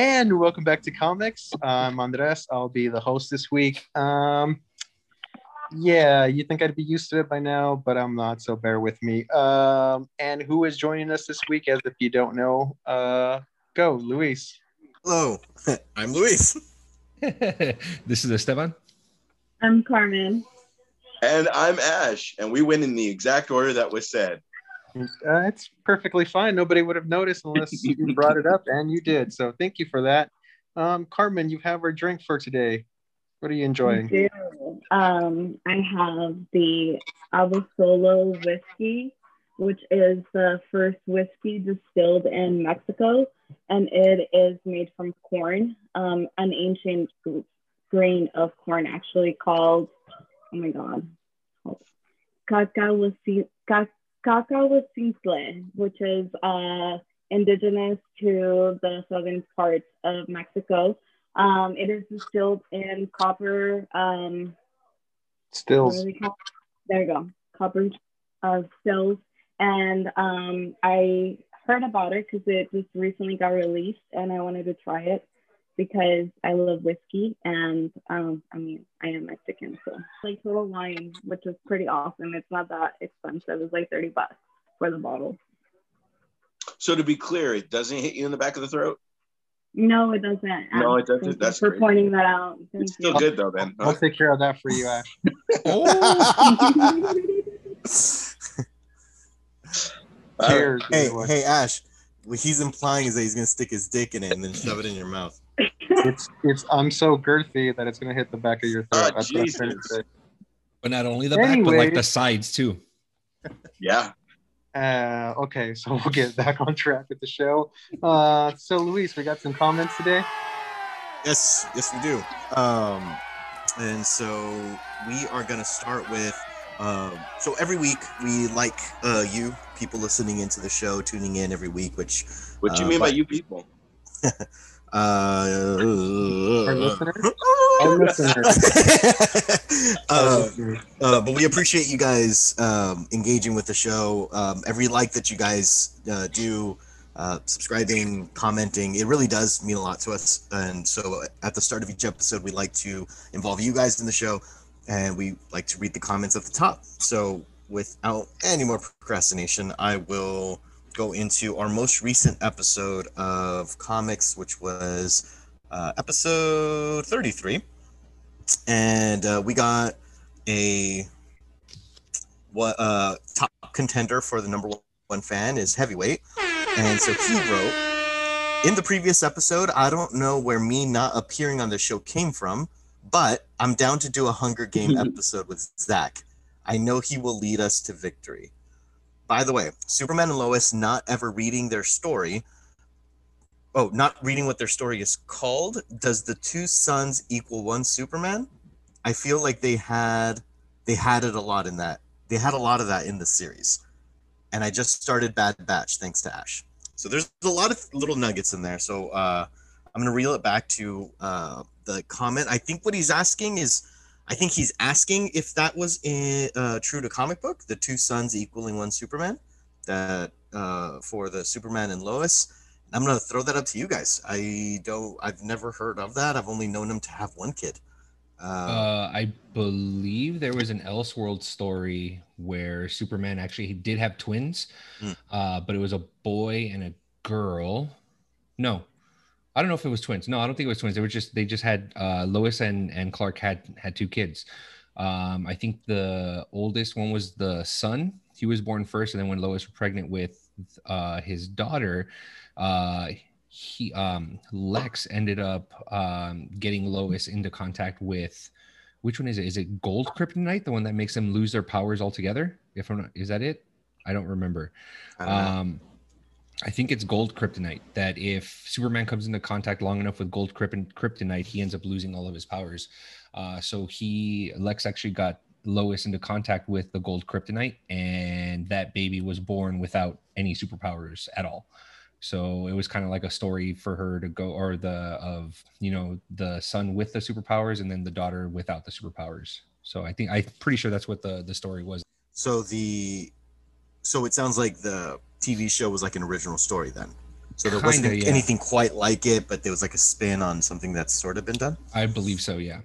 Here we go. And welcome back to comics. I'm Andres. I'll be the host this week. Um, yeah, you think I'd be used to it by now, but I'm not. So bear with me. Um, and who is joining us this week? As if you don't know, uh, go, Luis. Hello, I'm Luis. this is Esteban. I'm Carmen. And I'm Ash, and we went in the exact order that was said. Uh, it's perfectly fine. Nobody would have noticed unless you brought it up, and you did. So thank you for that. Um, Carmen, you have our drink for today. What are you enjoying? I. Um, I have the Abasolo whiskey, which is the first whiskey distilled in Mexico, and it is made from corn, um, an ancient grain of corn, actually called oh my god, cacahuacintle, which is uh, indigenous to the southern parts of Mexico. Um, it is distilled in copper. Um, stills. There you go, copper uh, stills. And um, I heard about it because it just recently got released, and I wanted to try it because I love whiskey and um, I mean I am Mexican, so like Total Wine, which is pretty awesome. It's not that expensive. It's like thirty bucks for the bottle. So to be clear, it doesn't hit you in the back of the throat. No, it doesn't. No, it doesn't. That's for great. pointing that out. Thank It's still you. good though, then. I'll take care of that for you, Ash. Cheers. hey, hey, Ash. What he's implying is that he's gonna stick his dick in it and then shove it in your mouth. It's it's I'm so girthy that it's gonna hit the back of your throat. That's what I'm trying to Jesus. say. But not only the back, but like the sides too. Yeah. Uh, okay, so we'll get back on track with the show. Uh, so Luis, we got some comments today. Yes, yes, we do. Um, and so we are gonna start with. Um, so every week we like uh, you people listening into the show, tuning in every week, which What do you Uh, mean by but- you people? uh, Our listeners. Our listeners. uh, uh, but we appreciate you guys um, engaging with the show. Um, every like that you guys uh, do, uh, subscribing, commenting, it really does mean a lot to us. And so at the start of each episode, we like to involve you guys in the show, and we like to read the comments at the top. So without any more procrastination, I will go into our most recent episode of comics, which was uh, episode 33 and uh, we got a what uh top contender for the number one fan is heavyweight. And so he wrote in the previous episode i don't know where me not appearing on the show came from but i'm down to do a hunger game episode with zach i know he will lead us to victory by the way superman and lois not ever reading their story oh, not reading what their story is called. Does the two sons equal one Superman? I feel like they had they had it a lot in that. They had a lot of that in the series. And I just started Bad Batch thanks to Ash. So there's a lot of little nuggets in there. So uh, I'm gonna reel it back to uh, the comment. I think what he's asking is, I think he's asking if that was in, uh, true to comic book, the two sons equaling one Superman, that uh, for the Superman and Lois. I'm gonna throw that up to you guys. I don't. I've never heard of that. I've only known him to have one kid. Uh, Uh, I believe there was an Elseworld story where Superman actually did have twins, Hmm. uh, but it was a boy and a girl. No, I don't know if it was twins. No, I don't think it was twins. They were just they just had uh, Lois and and Clark had had two kids. Um, I think the oldest one was the son. He was born first, and then when Lois was pregnant with uh, his daughter, uh, he um, Lex ended up um, getting Lois into contact with which one is it? Is it gold kryptonite, the one that makes them lose their powers altogether? If I'm not, is that it? I don't remember. I don't. Um, I think it's gold kryptonite. That if Superman comes into contact long enough with gold kryptonite, he ends up losing all of his powers. Uh, so he Lex actually got Lois into contact with the gold kryptonite, and that baby was born without any superpowers at all. So it was kind of like a story for her to go, or the of you know the son with the superpowers, and then the daughter without the superpowers. So I think I'm pretty sure that's what the the story was. so the so it sounds like the TV show was like an original story then. So there wasn't yeah. anything quite like it, but there was like a spin on something that's sort of been done. I believe so. Yeah.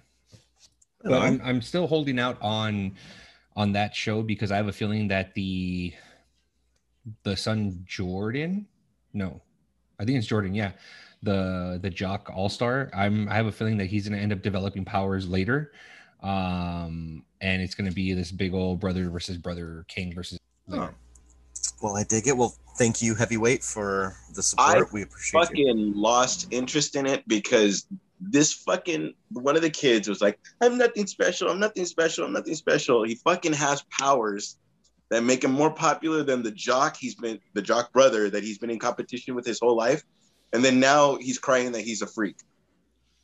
But don't I'm. I'm still holding out on on that show because I have a feeling that the the son Jordan, no, I think it's Jordan. Yeah, the the jock all star. I'm I have a feeling that he's going to end up developing powers later, um, and it's going to be this big old brother versus brother, king versus. Oh. Well, I dig it. Well, thank you, heavyweight, for the support. we appreciate you. fucking lost interest in it because this fucking one of the kids was like, I'm nothing special, I'm nothing special, I'm nothing special. He fucking has powers that make him more popular than the jock he's been the jock brother that he's been in competition with his whole life. And then now he's crying that he's a freak.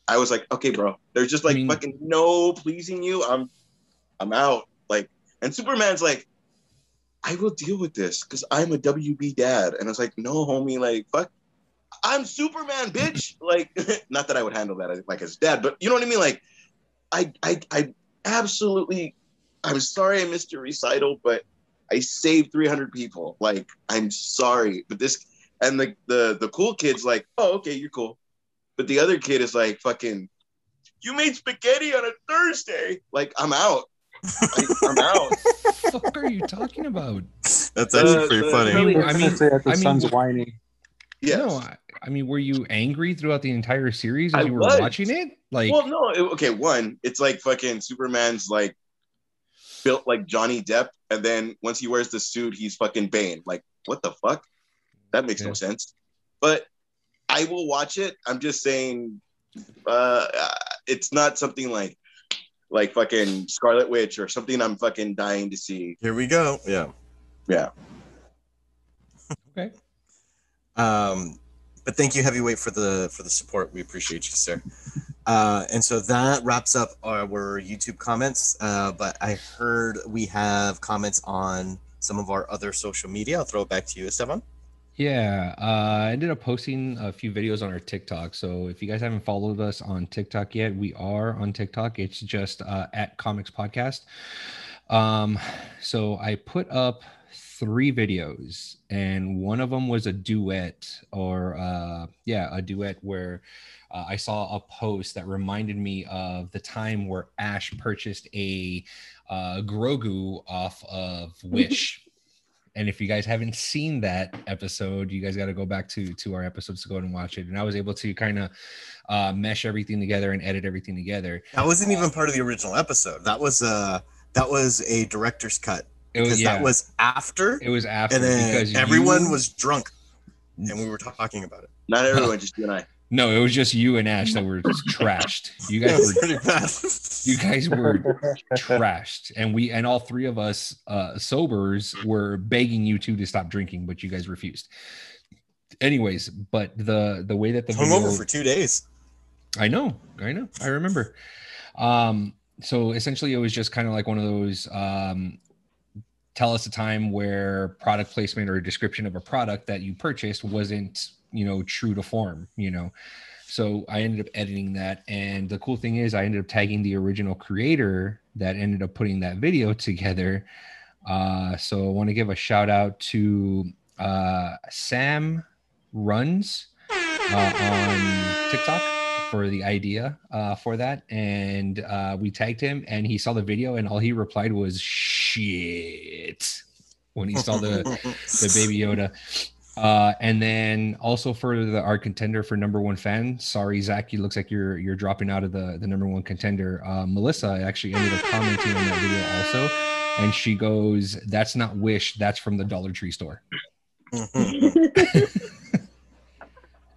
I was like, okay, bro, there's just like I mean- fucking no pleasing you. I'm I'm out. Like, and Superman's like, I will deal with this because I'm a WB dad. And I was like, no, homie, like, fuck I'm Superman, bitch. Like, not that I would handle that like as dad, but you know what I mean. Like, I, I, I absolutely. I'm sorry I missed your recital, but I saved 300 people. Like, I'm sorry, but this and the the the cool kid's like, oh, okay, you're cool, but the other kid is like, fucking, you made spaghetti on a Thursday. Like, I'm out. Like, I'm out. What the fuck are you talking about? That's actually Uh, pretty the- funny. really- We're I mean- the I mean, son's w- whining. Yes. No, I, I mean, were you angry throughout the entire series as I you were was. watching it? Like, well, no, it- okay. One, it's like fucking Superman's like built like Johnny Depp, and then once he wears the suit, he's fucking Bane. Like, what the fuck? That makes Yeah. no sense. But I will watch it. I'm just saying, uh, it's not something like like fucking Scarlet Witch or something I'm fucking dying to see. Here we go. Yeah. Yeah. okay. Um, but thank you, heavyweight, for the for the support. We appreciate you, sir. Uh, and so that wraps up our, YouTube comments. Uh, but I heard we have comments on some of our other social media. I'll throw it back to you, Esteban. Yeah, uh, I ended up posting a few videos on our TikTok. So if you guys haven't followed us on TikTok yet, we are on TikTok. It's just uh, at Comics Podcast. Um, so I put up three videos, and one of them was a duet, or uh, yeah, a duet where uh, I saw a post that reminded me of the time where Ash purchased a uh, Grogu off of Wish. And if you guys haven't seen that episode you guys got to go back to to our episodes to go and watch it and i was able to kind of uh mesh everything together and edit everything together That wasn't even part of the original episode. That was uh that was a director's cut it was because yeah that was after, it was after and then because everyone you- was drunk, and we were talking about it. Not everyone, just you and I. no it was just you and ash that were trashed you guys were pretty bad. you guys were trashed and we and all three of us uh sobers were begging you two to stop drinking but you guys refused anyways but the the way that the Hungover video- for two days. I know, I know, I remember. Um, so essentially, it was just kind of like one of those um, tell us a time where product placement or a description of a product that you purchased wasn't, you know, true to form, you know. So I ended up editing that, and the cool thing is, I ended up tagging the original creator that ended up putting that video together. Uh, so I want to give a shout out to uh, Sam Runs uh, on TikTok for the idea uh, for that, and uh, we tagged him, and he saw the video, and all he replied was "shit" when he saw the the Baby Yoda. Uh, and then also for the our contender for number one fan, sorry Zach, you looks like you're you're dropping out of the the number one contender. Uh, Melissa actually ended up commenting on that video also, and she goes, "That's not Wish, that's from the Dollar Tree store."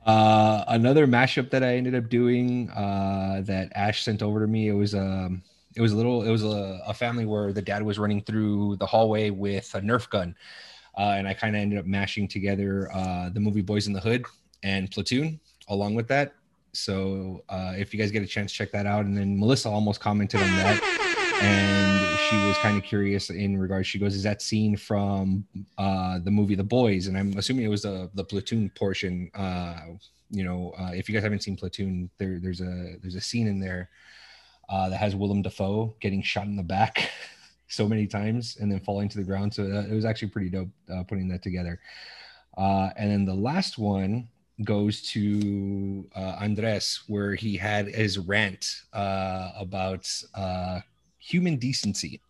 Uh, another mashup that I ended up doing uh, that Ash sent over to me. It was um, it was a little, it was a, a family where the dad was running through the hallway with a Nerf gun, uh, and I kind of ended up mashing together uh, the movie Boys in the Hood and Platoon along with that. So uh, if you guys get a chance, check that out. And then Melissa almost commented on that, and she was kind of curious in regards. She goes, "Is that scene from uh, the movie The Boys?" And I'm assuming it was the the Platoon portion. Uh, you know, uh, if you guys haven't seen Platoon, there there's a there's a scene in there that has Willem Dafoe getting shot in the back so many times and then falling to the ground. So uh, it was actually pretty dope uh, putting that together. Uh, and then the last one goes to uh, Andres, where he had his rant uh, about uh, human decency.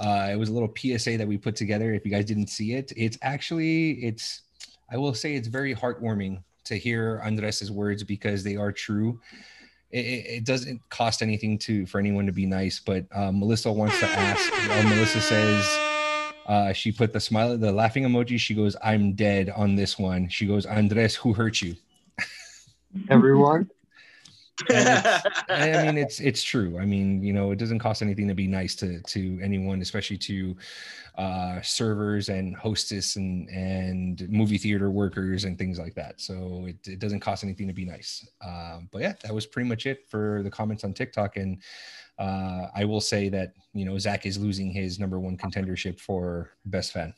It was a little PSA that we put together. If you guys didn't see it, it's actually it's I will say it's very heartwarming to hear Andres's words because they are true. It, it doesn't cost anything to for anyone to be nice, but uh, Melissa wants to ask. Uh, Melissa says uh, she put the smile, the laughing emoji. She goes, "I'm dead" on this one. She goes, "Andres, who hurt you?" Everyone. And it's- I mean, it's it's true. I mean, you know, it doesn't cost anything to be nice to to anyone, especially to uh, servers and hostess and and movie theater workers and things like that. So it, it doesn't cost anything to be nice. Um, but yeah, that was pretty much it for the comments on TikTok. And uh, I will say that you know Zach is losing his number one contendership for best fan.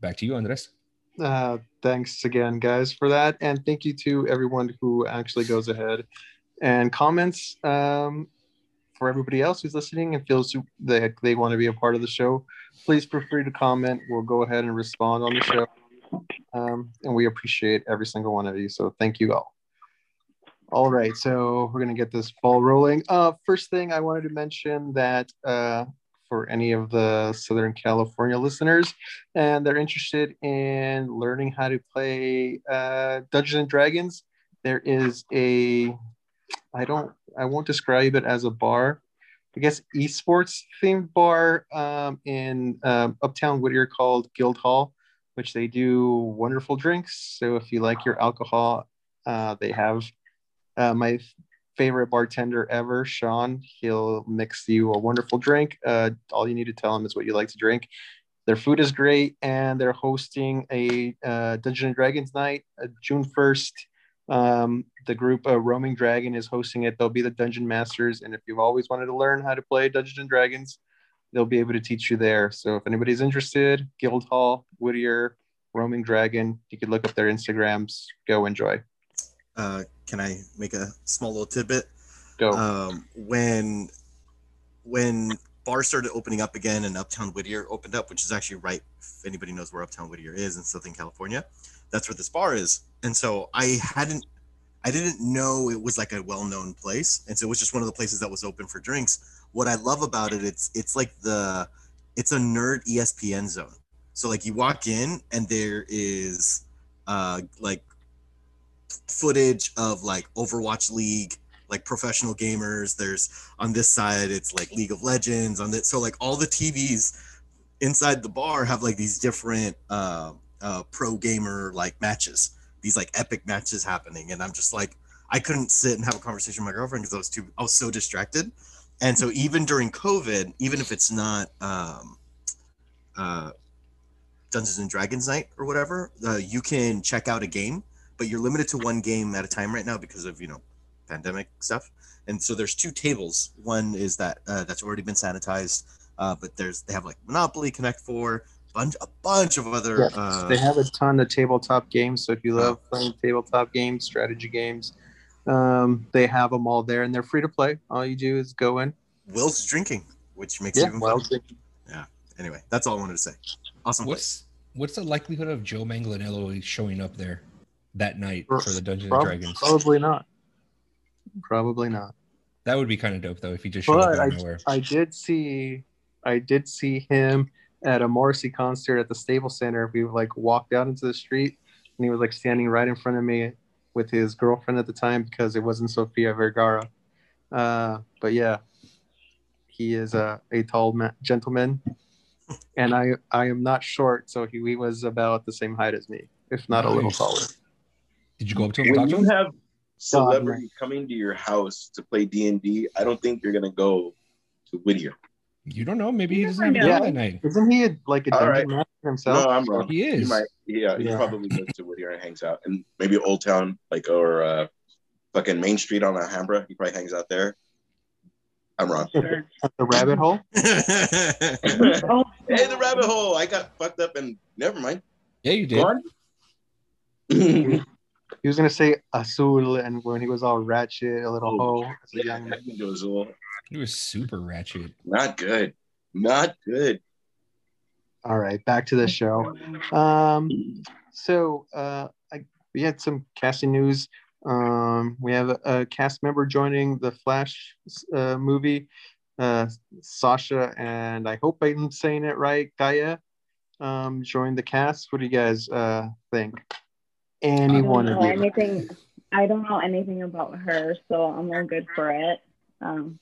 Back to you, Andres. Uh, thanks again, guys, for that, and thank you to everyone who actually goes ahead and comments. Um, for everybody else who's listening and feels that they want to be a part of the show, please feel free to comment. We'll go ahead and respond on the show, um, and we appreciate every single one of you. So thank you all. All right, so we're gonna get this ball rolling. Uh, first thing I wanted to mention that uh, for any of the Southern California listeners, and they're interested in learning how to play uh, Dungeons and Dragons, there is a I don't I won't describe it as a bar. I guess esports themed bar um, in um, Uptown Whittier called Guild Hall, which they do wonderful drinks. So if you like your alcohol, uh, they have uh, my favorite bartender ever, Sean. He'll mix you a wonderful drink. Uh, all you need to tell him is what you like to drink. Their food is great, and they're hosting a uh, Dungeons and Dragons night uh, June first. Um, the group uh, Roaming Dragon is hosting it. They'll be the dungeon masters, and if you've always wanted to learn how to play Dungeons and Dragons, they'll be able to teach you there. So if anybody's interested, Guildhall, Whittier, Roaming Dragon, you could look up their Instagrams. Go enjoy. Uh, can I make a small little tidbit? Go. um, when when bars started opening up again and Uptown Whittier opened up, which is actually right. If anybody knows where Uptown Whittier is in Southern California, that's where this bar is. And so I hadn't, I didn't know it was like a well-known place, and so it was just one of the places that was open for drinks. What I love about it, it's it's like the, it's a nerd ESPN zone. So like you walk in and there is, uh, like footage of like Overwatch League, like professional gamers. There's on this side, it's like League of Legends. On this, so like all the TVs inside the bar have like these different uh, uh, pro gamer like matches. These like epic matches happening, and I'm just like, I couldn't sit and have a conversation with my girlfriend because I was too, I was so distracted. And so even during COVID, even if it's not um, uh, Dungeons and Dragons night or whatever, uh, you can check out a game but you're limited to one game at a time right now because of you know pandemic stuff and so there's two tables one is that uh, that's already been sanitized uh, but there's they have like monopoly connect four bunch a bunch of other Yes, uh, they have a ton of tabletop games. So if you love playing tabletop games, strategy games, um, they have them all there, and they're free to play. All you do is go in. will's drinking which makes it Yeah, even well, fun. anyway that's all i wanted to say awesome place What's what's the likelihood of Joe Manganiello showing up there that night Pro- for the Dungeons prob- and Dragons? probably not. Probably not. That would be kind of dope though if he just showed up But out of nowhere. I did see, I did see him at a Morrissey concert at the Staples Center. We like walked out into the street, and he was like standing right in front of me with his girlfriend at the time because it wasn't Sofia Vergara. Uh, but yeah, he is a, a tall ma- gentleman, and I I am not short, so he, he was about the same height as me, if not a little taller. Did you go up to him and when talk you him? have celebrity coming to your house to play D and D, I don't think you're gonna go to Whittier. You don't know. Maybe he doesn't have never know. go that night. Isn't he a, like a All dungeon master himself? No, I'm wrong. He is. He might, yeah, he Yeah. probably goes to Whittier and hangs out, and maybe Old Town, like or uh, fucking Main Street on Alhambra. He probably hangs out there. I'm wrong. Sure. The rabbit hole. hey, Oh, the rabbit hole! I got fucked up, and never mind. Yeah, you did. Go. He was gonna say Azul, and when he was all ratchet, a little Oh, hoe as a yeah, young I can do Azul. He was super ratchet. Not good. Not good. All right, back to the show. Um, so uh, I, we had some casting news. Um, we have a, a cast member joining the Flash uh, movie, uh, Sasha, and I hope I'm saying it right, Calle, um, joined the cast. What do you guys uh, think? Any one of you? anything. I don't know anything about her, so I'm all good for it. Um,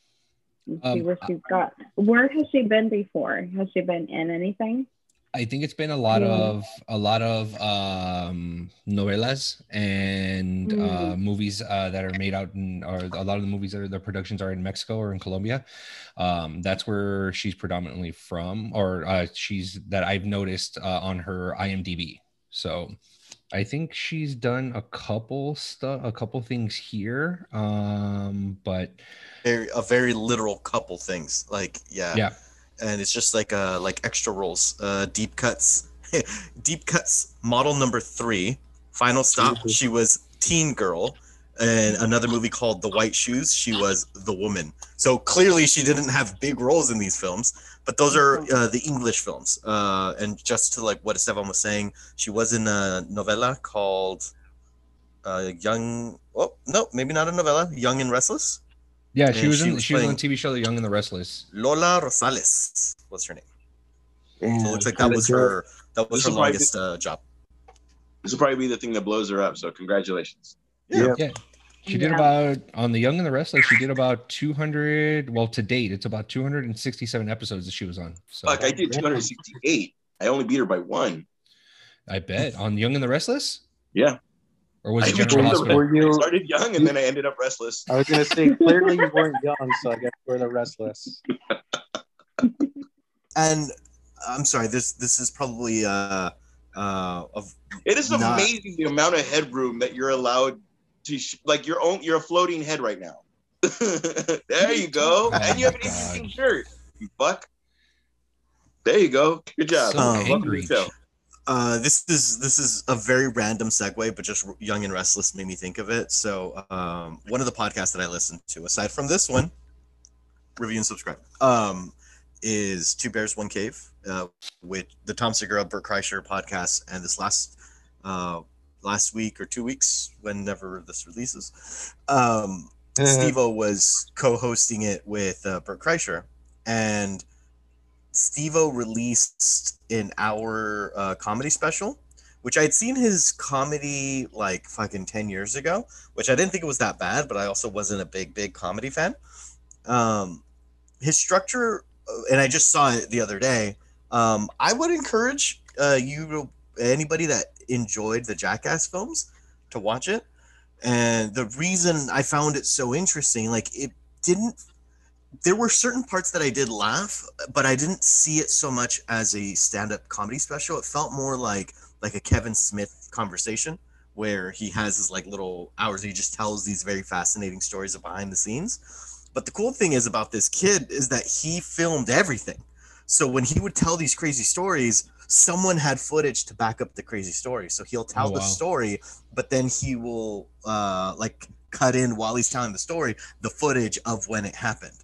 let's see Um, where she's got. Where has she been before? Has she been in anything? I think it's been a lot Yeah. of a lot of um, novelas and uh, movies uh, that are made out in, or a lot of the movies that are their productions are in Mexico or in Colombia. Um, that's where she's predominantly from, or uh, she's that I've noticed uh, on her IMDb. So I think she's done a couple stuff, a couple things here, um, but Very a very literal couple things. Like yeah. yeah, and it's just like uh like extra rolls uh deep cuts deep cuts model number three final stop she was teen girl and another movie called the white shoes she was the woman so clearly she didn't have big roles in these films but those are uh, the english films uh and just to like what esteban was saying she was in a novela called uh young oh no maybe not a novela young and restless yeah, she And was she in was she was on the TV show The Young and the Restless. lola rosales what's her name And So it looks like that was her that was This her will probably longest uh, job. This will probably be the thing that blows her up. So congratulations. Yeah. She did Yeah. about on the Young and the Restless. She did about 200. Well, to date, it's about 267 episodes that she was on. So Fuck, I did 268. I only beat her by one. I bet on Young and the Restless, Yeah. or was I it General Hospital? Were I you? started young and then I ended up restless. I was gonna say clearly you weren't young, so I guess we're the restless. And I'm sorry, this this is probably uh uh of It is Not- amazing the amount of headroom that you're allowed to sh- like your own. You're a floating head right now. there you go, Oh and you have an my interesting shirt. You fuck. There you go. Good job. So Um, Welcome to angry. the show. uh this is this is a very random segue, but just Young and Restless made me think of it. So um one of the podcasts that I listen to, aside from this one, review and subscribe, um, is Two Bears One Cave, uh, with the Tom Segura Burt Kreischer podcast, and this last uh last week or two weeks, whenever this releases, um, Steve O was co-hosting it with uh, Burt Kreischer, and Steve O released an hour uh, comedy special, which I'd seen his comedy like fucking ten years ago, which I didn't think it was that bad, but I also wasn't a big big comedy fan. Um, his structure, uh, and I just saw it the other day. Um, I would encourage uh, you, anybody that enjoyed the Jackass films, to watch it. And the reason I found it so interesting, like it didn't. There were certain parts that I did laugh, but I didn't see it so much as a stand-up comedy special. It felt more like like a Kevin Smith conversation where he has his like little hours. He just tells these very fascinating stories of behind the scenes. But the cool thing is about this kid is that he filmed everything. So when he would tell these crazy stories, someone had footage to back up the crazy story. So he'll tell Oh, the story, but then he will uh like cut in while he's telling the story the footage of when it happened.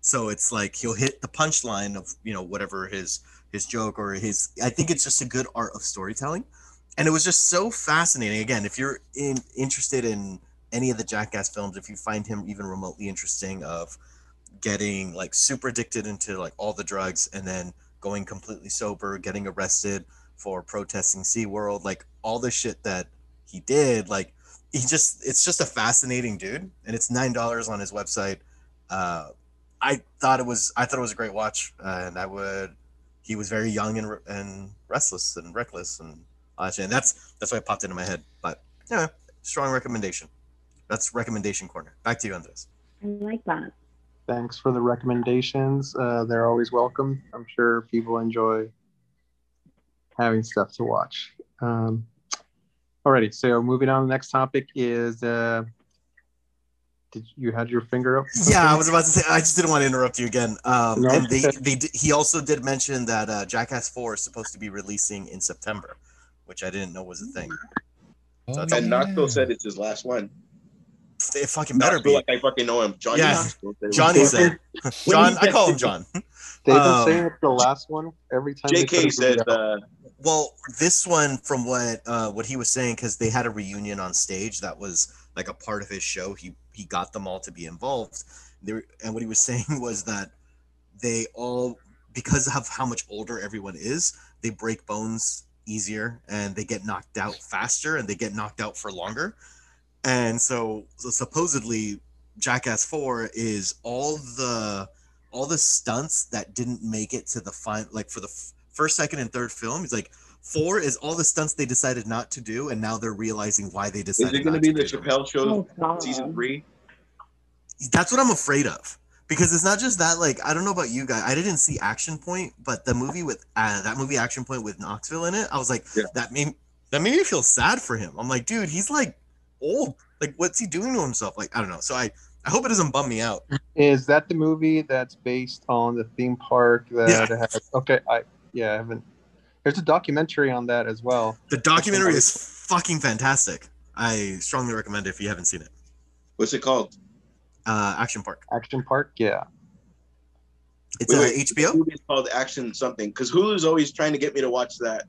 So it's like he'll hit the punchline of you know whatever his his joke or his. I think it's just a good art of storytelling, and it was just so fascinating. Again, if you're in, interested in any of the Jackass films, if you find him even remotely interesting, of getting like super addicted into like all the drugs and then going completely sober, getting arrested for protesting SeaWorld, like all the shit that he did, like he just it's just a fascinating dude and it's nine dollars on his website. Uh I thought it was I thought it was a great watch and I would he was very young and and restless and reckless and that and that's that's why it popped into my head. But yeah, strong recommendation. That's recommendation corner. Back to you, Andres. I like that. Thanks for the recommendations. Uh, they're always welcome. I'm sure people enjoy having stuff to watch. Um, alrighty, so moving on. The next topic is. Uh, did you had your finger up? Yeah, I was about to say. I just didn't want to interrupt you again. Um, No. and they, they, he also did mention that uh, Jackass Four is supposed to be releasing in September, which I didn't know was a thing. Oh, And And Knoxville said it's his last one. It fucking better Knoxville, be. like I fucking know him. Johnny Yeah. Knoxville said it was Johnny his said. John, I call him John. They've been Um, saying it's the last one every time. JK said uh, Well, this one, from what uh, what he was saying, because they had a reunion on stage that was like a part of his show. He he got them all to be involved. They were, and what he was saying was that they all, because of how much older everyone is, they break bones easier and they get knocked out faster and they get knocked out for longer. And so, so supposedly, Jackass Four is all the all the stunts that didn't make it to the final, like for the f- first, second, and third film. He's like, four is all the stunts they decided not to do, and now they're realizing why they decided Is decided. it going to be the do them. Chappelle Show Oh, season three? That's what I'm afraid of. Because it's not just that, like, I don't know about you guys. I didn't see Action Point, but the movie with uh, that movie Action Point with Knoxville in it, I was like, Yeah. that made that made me feel sad for him. I'm like, dude, he's like old. Like, what's he doing to himself? Like, I don't know. So I, I hope it doesn't bum me out. Is that the movie that's based on the theme park that Yeah. has? Okay, I yeah, I haven't. There's a documentary on that as well. The documentary is fucking fantastic. I strongly recommend it if you haven't seen it. What's it called? Uh, Action Park. Action Park, yeah. It's Wait, uh, wait, HBO. The movie's called Action something because Hulu's always trying to get me to watch that.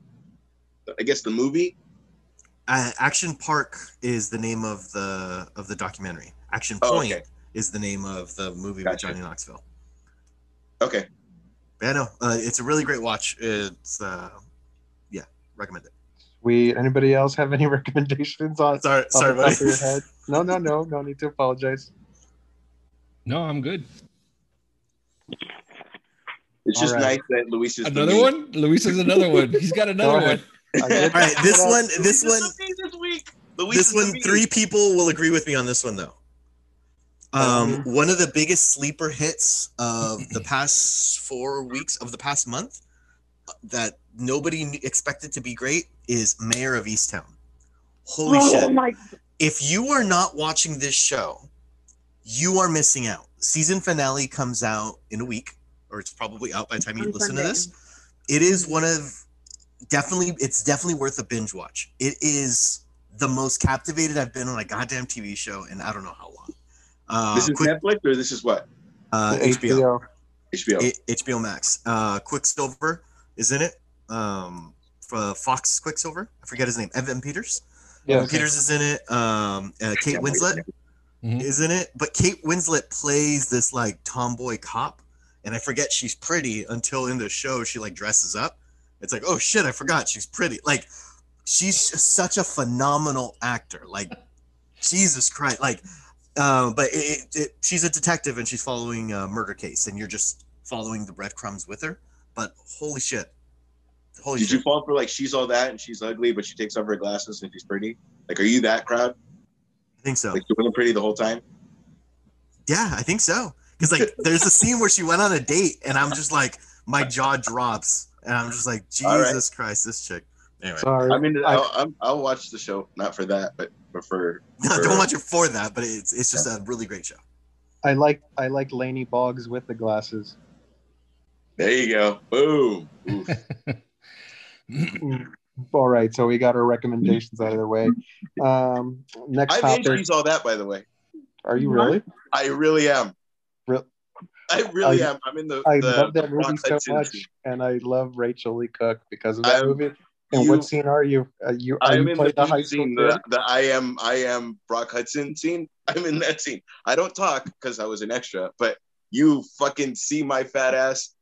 I guess the movie. Uh, Action Park is the name of the of the documentary. Action Oh, Point okay. is the name of the movie Gotcha. with Johnny Knoxville. Okay. Yeah, no, uh, it's a really great watch. It's uh, yeah, recommend it. We anybody else have any recommendations on? Sorry, sorry, the top of your head? No, no, no, no need to apologize. No, I'm good. It's All just right. nice that Luis is Another one? Luis has another one. He's got another one. I did- All right, this one, this one, this week. This one. Three people will agree with me on this one, though. Um, one of the biggest sleeper hits of the past four weeks of the past month uh, that nobody expected to be great is Mare of Easttown. Holy oh shit! my if you are not watching this show, you are missing out. Season finale comes out in a week, or it's probably out by the time you listen Sunday. to this. It is one of definitely it's definitely worth a binge watch. It is the most captivated I've been on a goddamn TV show in I don't know how long. Uh, This is quick, Netflix or this is what? uh, The HBO. HBO. A- HBO Max. Uh, Quicksilver is in it. Um, uh, Fox Quicksilver. I forget his name. Evan Peters. Evan Yes. Peters is in it. Um, uh, Kate Can't wait. Winslet Mhm. is in it. But Kate Winslet plays this like tomboy cop, and I forget she's pretty until in the show she like dresses up. It's like, oh shit, I forgot she's pretty. Like, she's such a phenomenal actor. Like, Jesus Christ. Like, uh, but it, it, it, she's a detective and she's following a murder case, and you're just following the breadcrumbs with her. But holy shit, holy Did shit! you fall for like she's all that and she's ugly, but she takes off her glasses and she's pretty? Like, are you that crowd? I think so. Like, she wasn't pretty the whole time? Yeah, I think so. Because like, there's a scene where she went on a date, and I'm just like, my jaw drops, and I'm just like, All right. Jesus Christ, this chick. Anyway, Sorry. I mean, I- I'll, I'm, I'll watch the show, not for that, but, but for. for- don't watch it for that, but it's it's just a really great show. I like I like Laney Boggs with the glasses. There you go. Boom. Mm. All right, so we got our recommendations out of the way. Um, next I'm in topic. she's all that, by the way. Are you really? I really am. I really I- am. I'm in the. I the, love that movie so much, and I love Rachael Leigh Cook because of that I'm- movie. And you- what scene are you? Uh, you are I'm you in the, the high scene, the, the I am I am Brock Hudson scene. I'm in that scene. I don't talk because I was an extra, but you fucking see my fat ass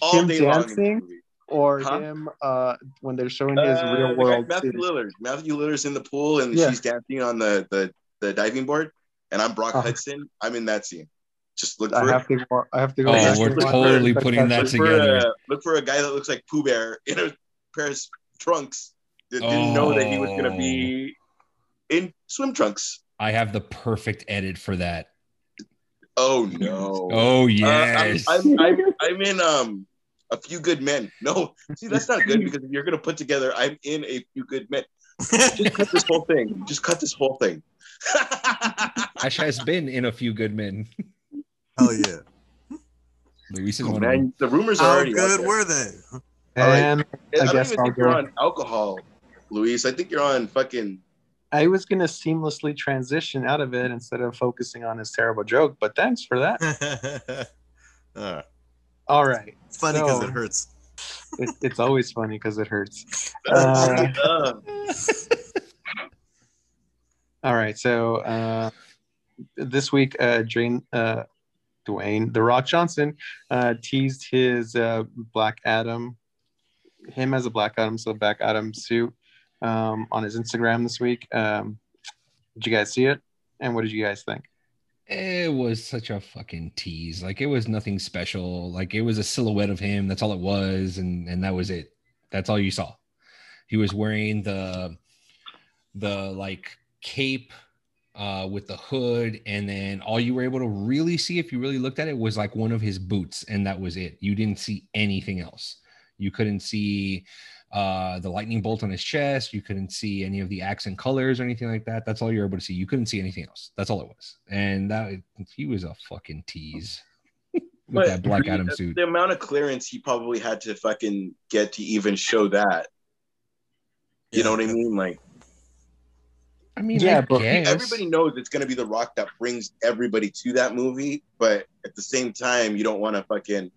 all Him day long. Dancing, or Huh? him uh, when they're showing his Uh, real world. Matthew. Lillard. Matthew Lillard's in the pool and Yeah. she's dancing on the, the the diving board, and I'm Brock Uh-huh. Hudson. I'm in that scene. Just look I have to. go- I have to go. Oh, back we're and totally it. putting that look for, together. a, look for a guy that looks like Pooh Bear in a pair of trunks that didn't know that he was gonna be in swim trunks. I have the perfect edit for that. Oh no. Oh Uh, yes. I'm, I'm, I'm, I'm in um a few good men. No, see that's not good because if you're gonna put together I'm in a few good men. Just cut this whole thing. Just cut this whole thing. Ash has been in a few good men. Hell yeah! Luis is Oh, one man, the rumors are How already good were they? All right. And I, don't guess even I'll think you're on alcohol, Luis. I think you're on fucking. I was gonna seamlessly transition out of it instead of focusing on his terrible joke. But thanks for that. Alright. All right. It's funny because So- it hurts. it, it's always funny because it hurts. Uh, Uh, all right, so uh, this week, uh, Dwayne, uh, Dwayne the Rock Johnson uh, teased his uh, Black Adam, him as a Black Adam, so Black Adam suit um, on his Instagram this week. Um, did you guys see it? And what did you guys think? It was such a fucking tease. Like it was nothing special. Like it was a silhouette of him. That's all it was, and and that was it. That's all you saw. He was wearing the the like cape uh with the hood and then all you were able to really see if you really looked at it was like one of his boots and that was it. You didn't see anything else. You couldn't see uh the lightning bolt on his chest. You couldn't see any of the accent colors or anything like that. That's all you're able to see. You couldn't see anything else. That's all it was. And that he was a fucking tease with but that black the- adam suit. The amount of clearance he probably had to fucking get to even show that. You know what I mean? Like i mean Yeah, I but guess. everybody knows it's gonna be the rock that brings everybody to that movie, but at the same time, you don't want to fucking,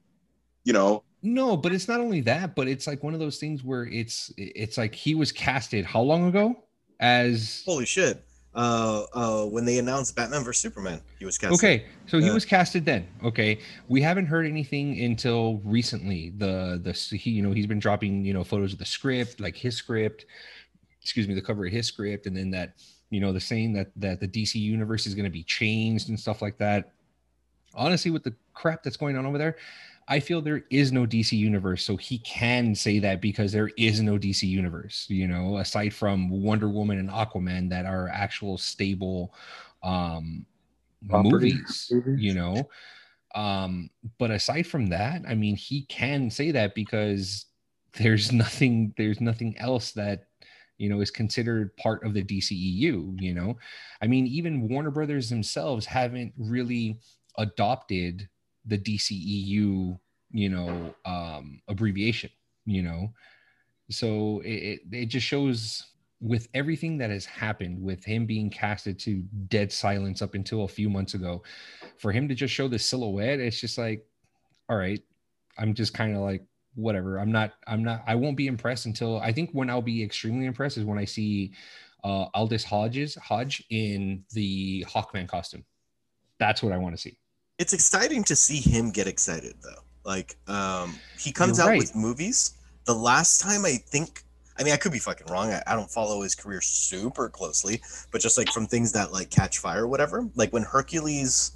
you know, No, but it's not only that, but it's like one of those things where it's it's like he was casted how long ago as Holy shit! Uh, uh, when they announced Batman vs Superman, he was casted. okay, so he Yeah. was casted then. Okay, we haven't heard anything until recently. The the he you know he's been dropping you know photos of the script, like his script, excuse me, the cover of his script, and then that you know the saying that that the DC universe is going to be changed and stuff like that. Honestly, with the crap that's going on over there, I feel there is no DC universe, so he can say that because there is no DC universe. You know, aside from Wonder Woman and Aquaman, that are actual stable um, movies. movies. You know, um, but aside from that, I mean, he can say that because there's nothing, there's nothing else that you know is considered part of the DCEU. You know, I mean, even Warner Brothers themselves haven't really adopted the DCEU, you know, um, abbreviation, you know. So it, it, it just shows with everything that has happened with him being casted to dead silence up until a few months ago, for him to just show the silhouette, it's just like, all right, I'm just kind of like, whatever. I'm not, I'm not, I won't be impressed until I think when I'll be extremely impressed is when I see uh Aldis Hodges Hodge in the Hawkman costume. That's what I want to see. It's exciting to see him get excited though. Like, um, he comes You're out right. with movies. The last time I think, I mean, I could be fucking wrong. I, I don't follow his career super closely, but just like from things that like catch fire or whatever. Like when Hercules,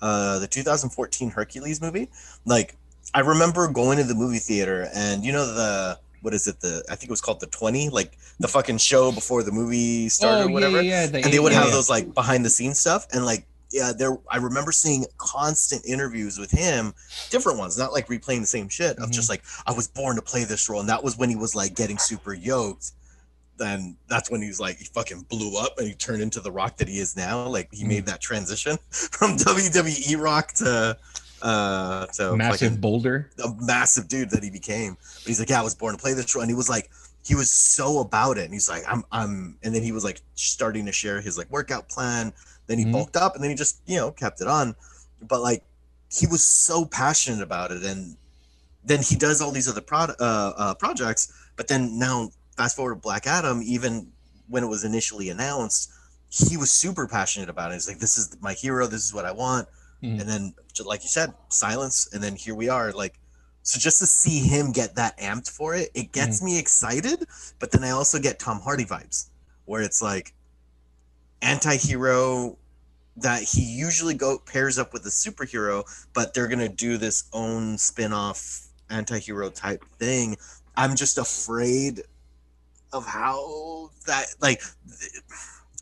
uh, the 2014 Hercules movie, like I remember going to the movie theater and you know the what is it the I think it was called the 20 like the fucking show before the movie started or whatever Oh, yeah, yeah, the- and they would have yeah. those like behind the scenes stuff and like yeah there i remember seeing constant interviews with him different ones not like replaying the same shit of Mm-hmm. just like i was born to play this role and that was when he was like getting super yoked then that's when he was like he fucking blew up and he turned into the rock that he is now like he Mhm. made that transition from wwe rock to uh to massive fucking- boulder. a massive dude that he became. But he's like, yeah, I was born to play this role, and he was like, he was so about it, and he's like, I'm, I'm, and then he was like starting to share his like workout plan. Then he Mhm. bulked up, and then he just you know kept it on. But like, he was so passionate about it, and then he does all these other pro- uh, uh, projects. But then now, fast forward to Black Adam, even when it was initially announced, he was super passionate about it. He's like, this is my hero. This is what I want Mhm. and then like you said silence and then here we are like so just to see him get that amped for it it gets me excited but then i also get tom hardy vibes where it's like anti-hero that he usually go pairs up with a superhero but they're gonna do this own spin-off anti-hero type thing i'm just afraid of how that like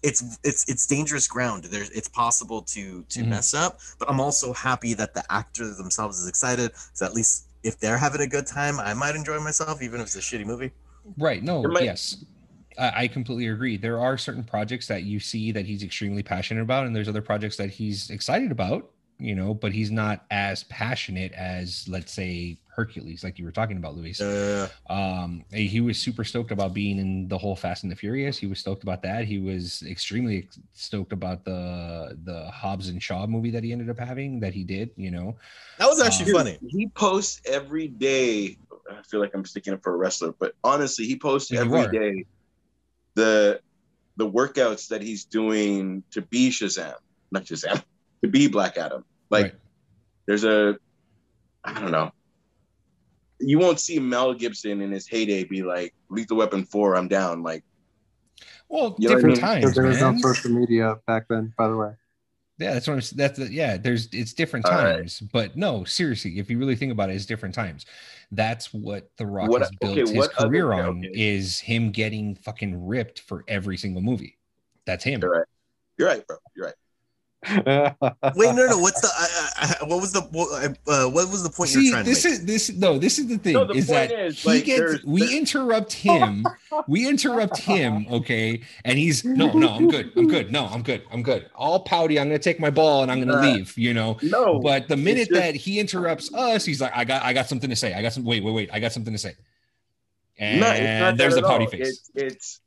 it's it's it's dangerous ground there's it's possible to to Mhm. mess up but i'm also happy that the actor themselves is excited so at least if they're having a good time i might enjoy myself even if it's a shitty movie Right. No, might- yes. I, I completely agree. There are certain projects that you see that he's extremely passionate about, and there's other projects that he's excited about, you know, but he's not as passionate as, let's say, Hercules, like you were talking about, Luis. uh, Um, he was super stoked about being in the whole Fast and the Furious. He was stoked about that. He was extremely stoked about the the Hobbs and Shaw movie that he ended up having that he did. You know, that was actually Um, funny he posts every day. I feel like I'm sticking up for a wrestler, but honestly, he posts You every the the workouts that he's doing to be Shazam, not Shazam, to be Black Adam. Like Right. there's a I don't know. You won't see Mel Gibson in his heyday be like Lethal Weapon 4, I'm down. Like Well, You know what I different mean? times, there was no social media back then, by the way. Yeah, that's what I'm. s- That's the- yeah. There's it's different All right. times, but no, seriously, if you really think about it, it's different times. That's what The Rock What- has built okay, his what other- career on okay. is him getting fucking ripped for every single movie. That's him. You're right. you're right, bro. You're right. Wait, no, no. What's the? I, I, what was the? What, uh, what was the point you're See, trying to this make? is this. No, this is the thing. No, the is point that is, he like, gets there's- we there- interrupt him. we interrupt him. Okay, and he's no, no. I'm good. I'm good. No, I'm good. I'm good. All pouty. I'm gonna take my ball and I'm gonna Nah. leave. You know. No, But the minute just- that he interrupts us, he's like, "I got, I got something to say. I got some. Wait, wait, wait. I got something to say." And No, there's that the pouty all. face. It's, it's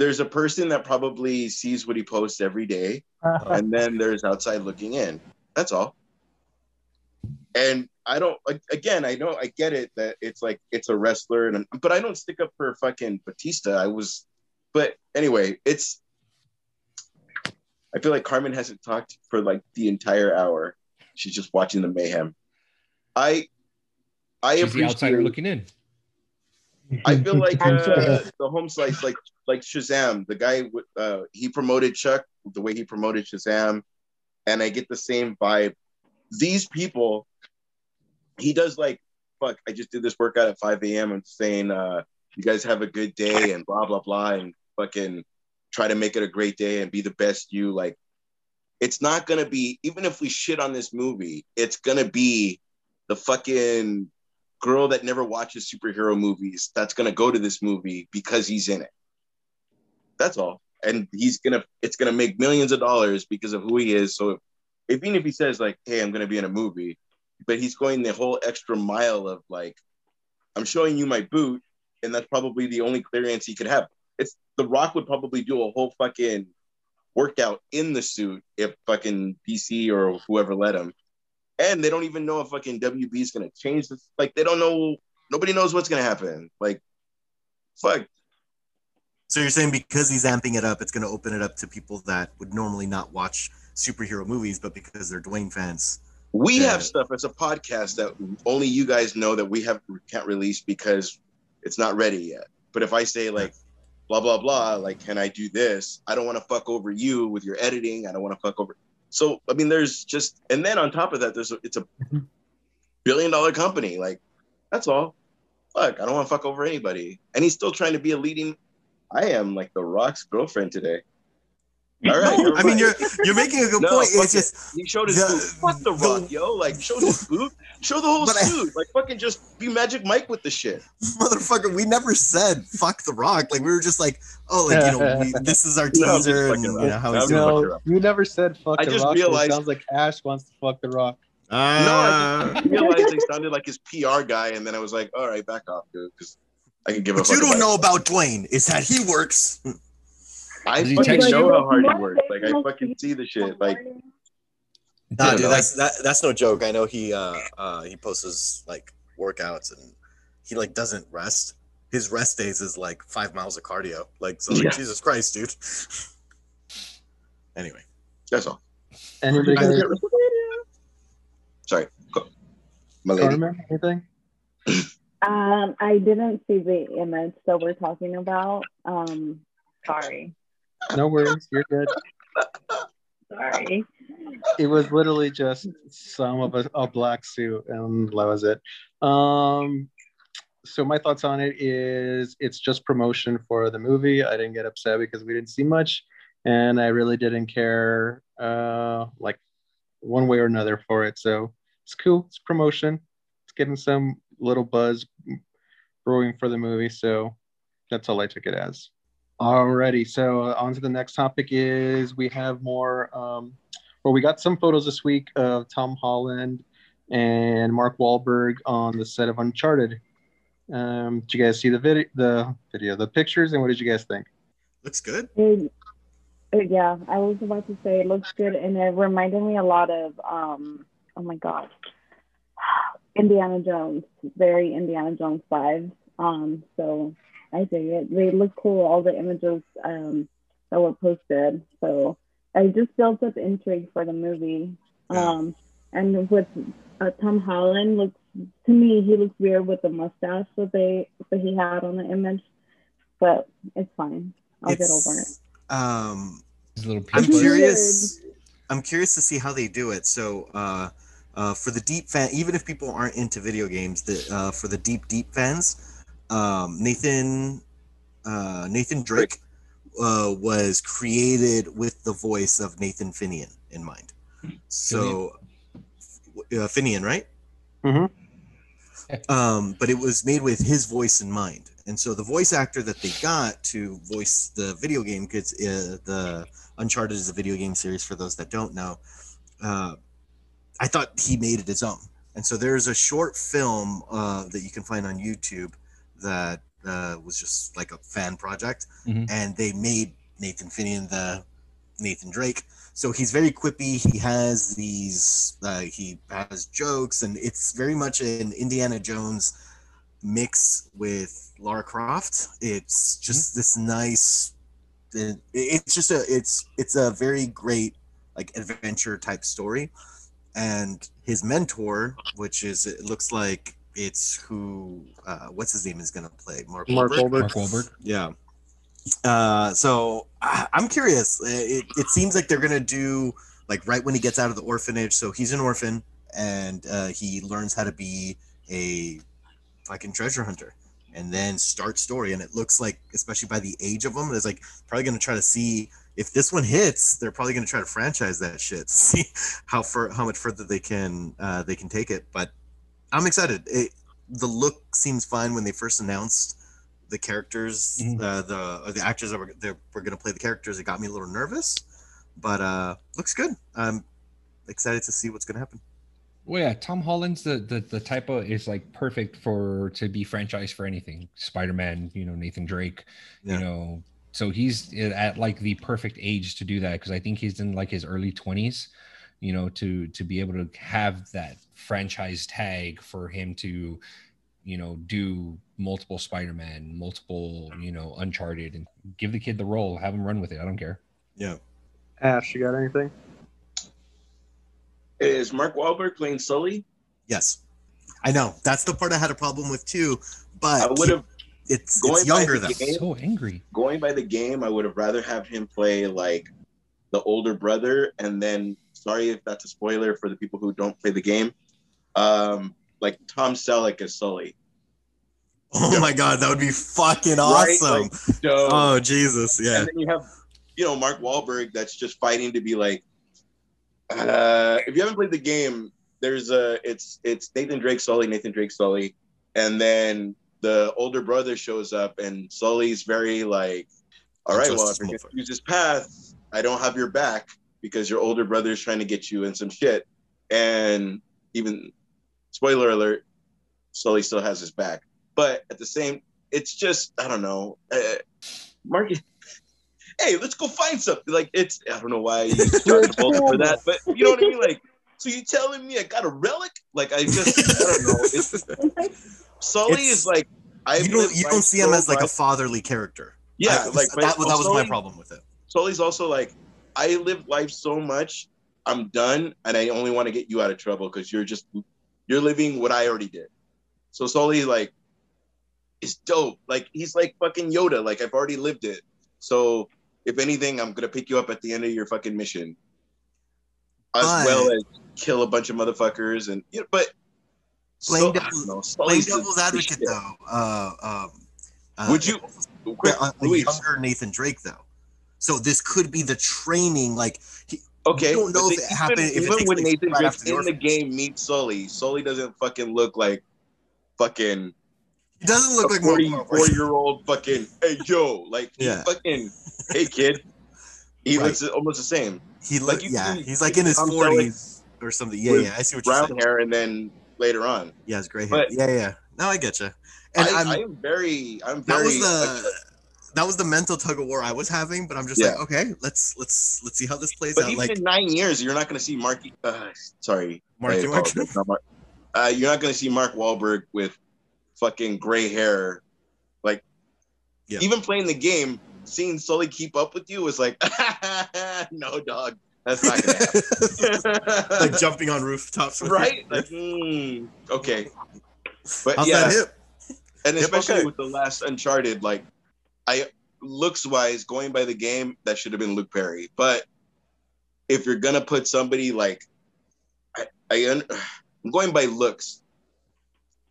there's a person that probably sees what he posts every day, uh-huh. and then there's outside looking in. That's all. And I don't. Again, I know I get it that it's like it's a wrestler, and but I don't stick up for fucking Batista. I was, but anyway, it's. I feel like Carmen hasn't talked for like the entire hour. She's just watching the mayhem. I, I She's the outsider looking in. I feel like uh, the home slice, like like Shazam, the guy with uh, he promoted Chuck the way he promoted Shazam, and I get the same vibe. These people, he does like, fuck. I just did this workout at 5 a.m. and saying, uh, you guys have a good day and blah blah blah, and fucking try to make it a great day and be the best you. Like, it's not gonna be even if we shit on this movie, it's gonna be the fucking girl that never watches superhero movies that's gonna go to this movie because he's in it. That's all. And he's gonna it's gonna make millions of dollars because of who he is. So if, even if he says like, hey, I'm gonna be in a movie, but he's going the whole extra mile of like, I'm showing you my boot, and that's probably the only clearance he could have. It's the rock would probably do a whole fucking workout in the suit if fucking DC or whoever let him and they don't even know if fucking WB is gonna change this. Like they don't know. Nobody knows what's gonna happen. Like, fuck. So you're saying because he's amping it up, it's going to open it up to people that would normally not watch superhero movies, but because they're Dwayne fans. We have stuff as a podcast that only you guys know that we have can't release because it's not ready yet. But if I say like blah blah blah, like can I do this? I don't want to fuck over you with your editing. I don't want to fuck over. So I mean, there's just and then on top of that, there's a, it's a billion dollar company. Like that's all. Fuck, I don't want to fuck over anybody. And he's still trying to be a leading. I am like the Rock's girlfriend today. All right. No, never I mean you're you're making a good No, point. fuck It's it. just He showed his The- boot. Fuck the the- rock, yo. Like, show his boot. Show the whole But I- suit. like, fucking just be Magic Mike with the shit. motherfucker. We never said fuck the Rock. Like we were just like, oh, like you know, we, this is our No, teaser, and you know how No, he's I'm just doing. fucking no, you never said fuck I the just rock. realized- It sounds like Ash wants to fuck the rock. Ah. I realized they sounded like his PR guy, and then I was like, all right, back off, dude, because I can give a what you don't know about Dwayne is that he works. It. I Did he fucking text know how hard he works. Like, I fucking see the shit. Like, Nah, dude, that's that, that's no joke. I know he uh uh he posts his like workouts and he like doesn't rest. His rest days is like five miles of cardio. Like so, like, Yeah. Jesus Christ, dude. anyway, that's all. Anybody I got get- Sorry, Go. my lady. Carmen? Anything? Um, I didn't see the image that we're talking about. Um, sorry. No worries. You're good. Sorry. It was literally just some of a, a black suit, and that was it. Um, so my thoughts on it is it's just promotion for the movie. I didn't get upset because we didn't see much, and I really didn't care, uh, like one way or another for it. So it's cool. It's promotion. It's getting some little buzz brewing for the movie. So that's all I took it as. Alrighty, so uh, on to the next topic is we have more. Um, well, we got some photos this week of Tom Holland and Mark Wahlberg on the set of Uncharted. Um, did you guys see the video, the video, the pictures, and what did you guys think? looks good. It, it- yeah, I was about to say it looks good, and it reminded me a lot of um. Oh my god, Indiana Jones, very Indiana Jones vibes. Um, so I dig it. They look cool. All the images um, that were posted. So I just built up intrigue for the movie. Um, and with uh, Tom Holland, looks to me he looks weird with the mustache that they that he had on the image, but it's fine. I'll get over it. Um, His little I'm peanut butter. curious. I'm curious to see how they do it. So, uh, uh, for the deep fan, even if people aren't into video games, the uh, for the deep deep fans, um, Nathan uh, Nathan Drake uh, was created with the voice of Nathan Fillion in mind. So, uh, Finian, right? Mhm. um, but it was made with his voice in mind. And so the voice actor that they got to voice the video game, because uh, the Uncharted is a video game series for those that don't know, uh, I thought he made it his own. And so there's a short film uh, that you can find on YouTube that uh, was just like a fan project, Mhm. and they made Nathan Fillion the Nathan Drake. So he's very quippy. He has these. Uh, he has jokes, and it's very much an Indiana Jones mix with Lara Croft. It's just this nice. it- It's just a. It's it's a very great like adventure type story, and his mentor, which is it looks like it's who uh, what's his name is gonna play Mark Mark Wahlberg? Wahlberg. Mark Wahlberg. Yeah. Uh, so I, I'm curious. It, it seems like they're gonna do like right when he gets out of the orphanage. So he's an orphan, and uh, he learns how to be a fucking treasure hunter, and then start story. And it looks like, especially by the age of them, it's like probably gonna try to see if this one hits. They're probably gonna try to franchise that shit. See how far how much further they can uh, they can take it. But I'm excited. It, the look seems fine when they first announced the characters, Mhm. uh, the or the actors that were that were going to play the characters. It got me a little nervous, but uh, looks good. I'm excited to see what's going to happen. Well, yeah, Tom Holland's the, the the type of is like perfect for to be franchised for anything. Spider Man, you know, Nathan Drake, Yeah. you know, so he's at like the perfect age to do that because I think he's in like his early twenties, you know, to to be able to have that franchise tag for him to, you know, do multiple Spider Man, multiple, you know, Uncharted, and give the kid the role, have him run with it. I don't care. Yeah. Ash, you got anything? Is Mark Wahlberg playing Sully? Yes, I know that's the part I had a problem with too. But I would have It's Going it's by younger the though. game- So angry. going by the game. I would have rather have him play like the older brother, and then sorry if that's a spoiler for the people who don't play the game. Um, like Tom Selleck as Sully. Oh my god, that would be fucking Right? awesome. Like, oh Jesus, yeah. and then you have you know Mark Wahlberg that's just fighting to be like. Uh, if you haven't played the game, there's a it's it's Nathan Drake Sully, Nathan Drake Sully, and then the older brother shows up, and Sully's very like, all right, well, this if you're gonna use this path, I don't have your back because your older brother is trying to get you in some shit, and even spoiler alert, Sully still has his back, but at the same, it's just I don't know, uh, Mark. Hey, let's go find something. Like it's I don't know why I used John Travolta for that, but you know what I mean. Like, so you telling me I got a relic? Like I just I don't know. It's Sully It's- is like I you don't you don't see him as like a fatherly character. yeah I- like that, but that was my problem with it. Sully's also like I live life so much, I'm done, and I only want to get you out of trouble because you're just you're living what I already did. So Sully like is dope. Like he's like fucking Yoda. Like I've already lived it. So if anything, I'm gonna pick you up at the end of your fucking mission, as But- well as kill a bunch of motherfuckers and you know, but. Playing so, devil's- know, Playing the- devil's advocate shit. though, uh, um, uh, Would you, quick, a younger Nathan Drake though? So this could be the training. Like he, Okay, You don't know if it happened- if Even takes when Nathan right the in the game meets Sully, Sully doesn't fucking look like fucking. He doesn't look like 44 year old fucking hey yo, like he Yeah. fucking hey kid. He Right. looks almost the same. He like you yeah, can- he's like in his I'm forties or something. Yeah, yeah, I see what you're saying. Brown hair and then later on. Yeah, it's gray hair. But- yeah, yeah. No, I get you. And I, am very I'm that very was the that was the mental tug of war I was having. But I'm just like, okay, let's let's let's see how this plays but out. even Like in nine years, you're not gonna see Marky uh, sorry. Marky Mark. not Mark- uh, you're not gonna see Mark Wahlberg with fucking gray hair. Like, Yeah. even playing the game, seeing Sully keep up with you was like, no, dog, that's not gonna happen. like jumping on rooftops. right? Like, hmm, okay. But How's yeah, that hip? and especially okay. with the last Uncharted, like, I looks wise going by the game, that should have been Luke Perry. But if you're gonna put somebody like, I, I I'm going by looks.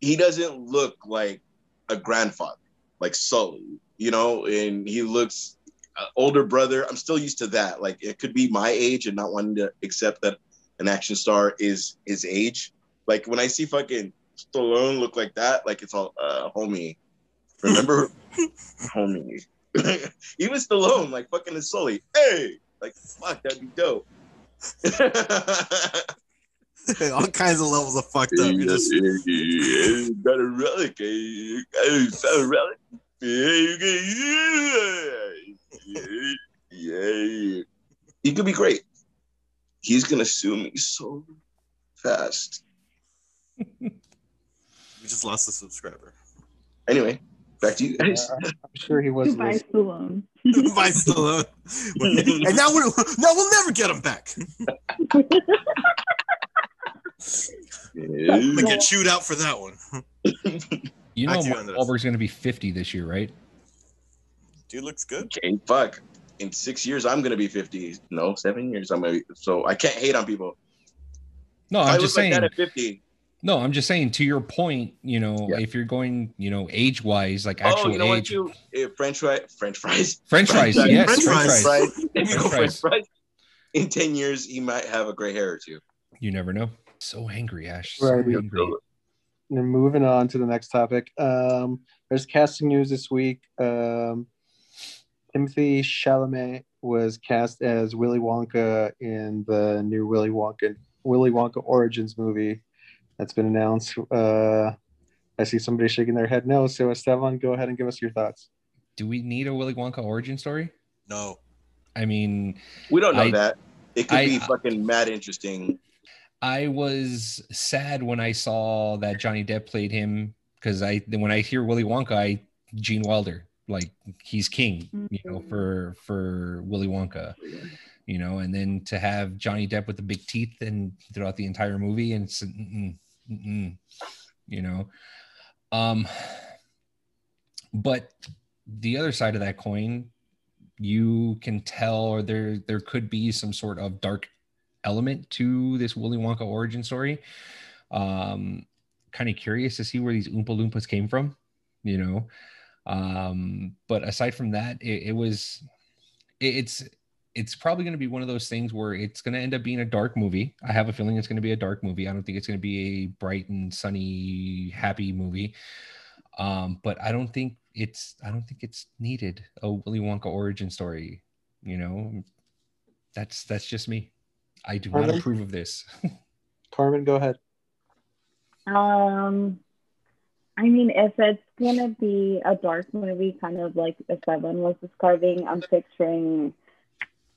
He doesn't look like a grandfather, like Sully, you know, and he looks uh, older brother. I'm still used to that. Like it could be my age and not wanting to accept that an action star is his age. Like when I see fucking Stallone look like that, like it's all uh, homie. Remember, homie. Even Stallone, like fucking is Sully. Hey, like fuck, that'd be dope. All kinds of levels of fucked up. You're just got a relic. eh? Got a relic. Yeah, yeah. He could be great. He's gonna sue me so fast. we just lost a subscriber. Anyway, back to you guys. Uh, I'm sure he was. Goodbye, listening. Stallone. By Stallone. and now we're now we'll never get him back. I'm gonna get chewed out for that one. You know, Back Mark Wahlberg's going to be 50 this year, right? Dude looks good. Okay, fuck. In six years, I'm gonna be 50. No, seven years, I'm gonna be. So I can't hate on people. No, If I I'm look just like saying. that at 50. No, I'm just saying. To your point, you know, Yeah. if you're going, you know, age wise, like actual Oh, you know what? age, Too? Eh, French fries. French fries. French fries, yes, French French fries. fries. French go French fries. fries. In 10 years, he might have a gray hair or two. You never know. So angry, Ash. So Right. angry. And moving on to the next topic. Um, there's casting news this week. Um, Timothy Chalamet was cast as Willy Wonka in the new Willy Wonka Willy Wonka Origins movie that's been announced. Uh, I see somebody shaking their head no. So Esteban, go ahead and give us your thoughts. Do we need a Willy Wonka origin story? No. I mean, We don't know I- that. It could I- be fucking mad interesting. I was sad when I saw that Johnny Depp played him because I when I hear Willy Wonka, I Gene Wilder, like he's king, you know, for for Willy Wonka, you know, and then to have Johnny Depp with the big teeth and throughout the entire movie, and it's mm-mm, you know, um, but the other side of that coin, you can tell, or there there could be some sort of dark element to this Willy Wonka origin story. Um, kind of curious to see where these Oompa Loompas came from, you know. Um, but aside from that, it, it was it, it's it's probably going to be one of those things where it's going to end up being a dark movie. I have a feeling it's going to be a dark movie. I don't think it's going to be a bright and sunny, happy movie. Um, but I don't think it's I don't think it's needed a Willy Wonka origin story. You know, that's that's just me. I do not Carmen? approve of this. Carmen, go ahead. Um, I mean, if it's gonna be a dark movie, kind of like Esteban was describing, I'm picturing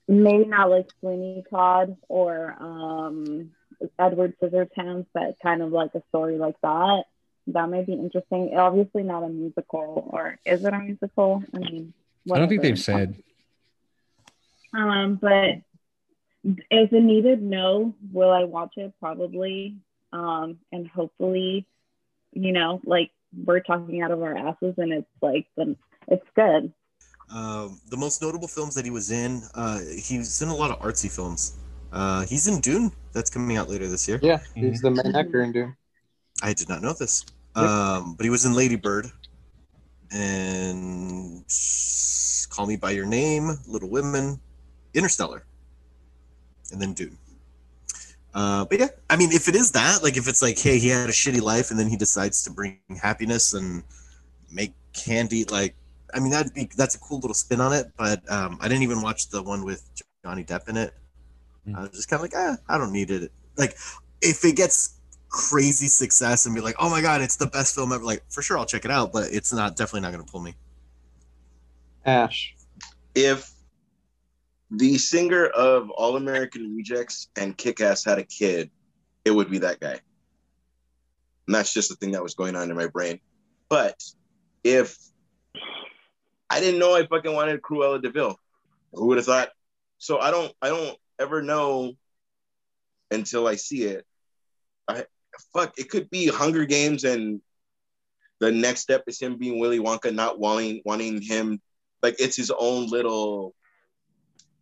maybe not like Sweeney Todd or um Edward Scissorhands, but kind of like a story like that. That might be interesting. Obviously, not a musical, or is it a musical? I mean, I don't think they've said. Um, but if it needed, no. Will I watch it? Probably. Um, and hopefully, you know, like we're talking out of our asses, and it's like, it's good. Um, the most notable films that he was in, uh, he was in a lot of artsy films. Uh, he's in Dune. That's coming out later this year. Yeah, he's the main actor in Dune. I did not know this. Yep. Um, but he was in Lady Bird and Call Me by Your Name, Little Women, Interstellar, and then Dune. Uh, but yeah, I mean, if it is that, like, if it's like, hey, he had a shitty life and then he decides to bring happiness and make candy, like, I mean, that'd be that's a cool little spin on it. But um, I didn't even watch the one with Johnny Depp in it. I was just kind of like, ah, I don't need it. Like, if it gets crazy success and be like, oh my god, it's the best film ever, like for sure I'll check it out, but it's not definitely not gonna pull me. Ash. If the singer of All American Rejects and Kick Ass had a kid, it would be that guy. And that's just the thing that was going on in my brain. But if I didn't know I fucking wanted Cruella de Vil, who would have thought? So I don't I don't ever know until I see it. I fuck it could be Hunger Games and the next step is him being Willy Wonka, not wanting wanting him like it's his own little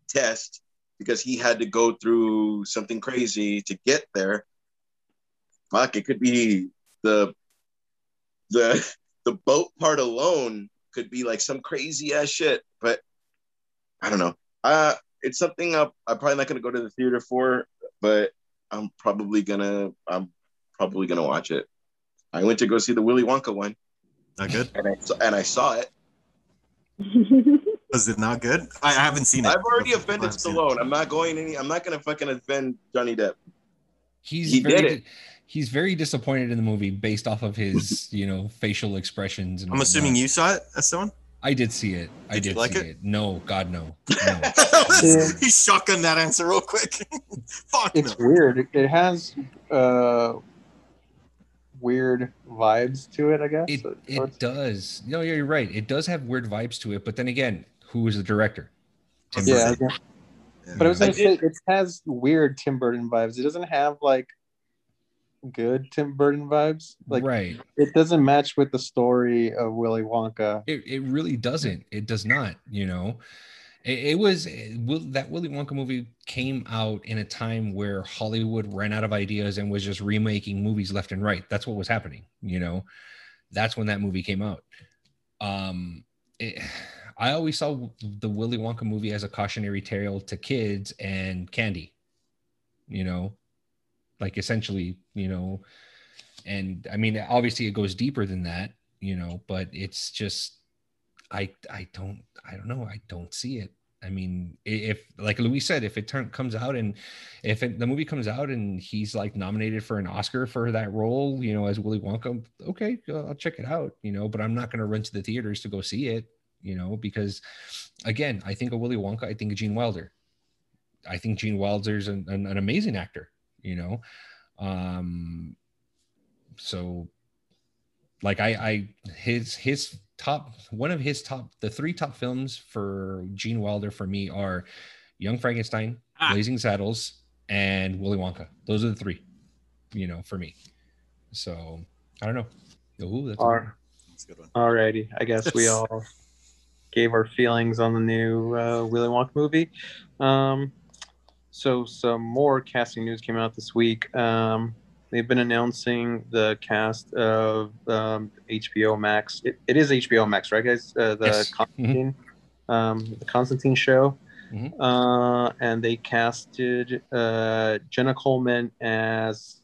test because he had to go through something crazy to get there. Fuck, it could be the the the boat part alone could be like some crazy ass shit, but I don't know. Uh it's something I'm, I'm probably not gonna go to the theater for, but I'm probably gonna I'm probably gonna watch it. I went to go see the Willy Wonka one, Not good. and I and I saw it. Was it not good? I, I haven't seen it. I've already I offended haven't seen it. Stallone. I'm not going any. I'm not gonna fucking offend Johnny Depp. He's He very, did it. He's very disappointed in the movie based off of his, you know, facial expressions. And I'm assuming you saw it, Esteban? I did see it. I Did did you like see it? it? No, God, no. no. Yeah. he shotgunned that answer real quick. Fuck It's no. weird. It- It has uh, weird vibes to it, I guess. It it does. No, yeah, you're right. It does have weird vibes to it. But then again, who is the director? Tim yeah, Burton. okay. but I was gonna say it has weird Tim Burton vibes. It doesn't have like good Tim Burton vibes. Like right. it doesn't match with the story of Willy Wonka. It, it really doesn't. It does not. You know, it, it was it, Will, that Willy Wonka movie came out in a time where Hollywood ran out of ideas and was just remaking movies left and right. That's what was happening. You know, that's when that movie came out. Um, it, I always saw the Willy Wonka movie as a cautionary tale to kids and candy. You know, like essentially, you know, and I mean, obviously, it goes deeper than that you know but it's just i i don't i don't know. I don't see it. I mean if like louis said if it turn comes out and if it, the movie comes out and he's like nominated for an oscar for that role you know as willy wonka okay i'll check it out you know but i'm not going to run to the theaters to go see it you know because again i think of willy wonka i think of gene wilder. I think gene wilder's an, an, an amazing actor you know um so like I, I his his top one of his top the three top films for Gene Wilder for me are Young Frankenstein, Ah. Blazing Saddles, and Willy Wonka. Those are the three, you know, for me. So I don't know. Ooh, that's a- That's a good one. alrighty, I guess we all gave our feelings on the new uh, Willy Wonka movie. Um, so some more casting news came out this week. Um, they've been announcing the cast of um, HBO Max. It, it is HBO Max, right, guys? Uh, the Yes. Constantine, um, the Constantine show. Mhm. Uh, and they casted uh, Jenna Coleman as.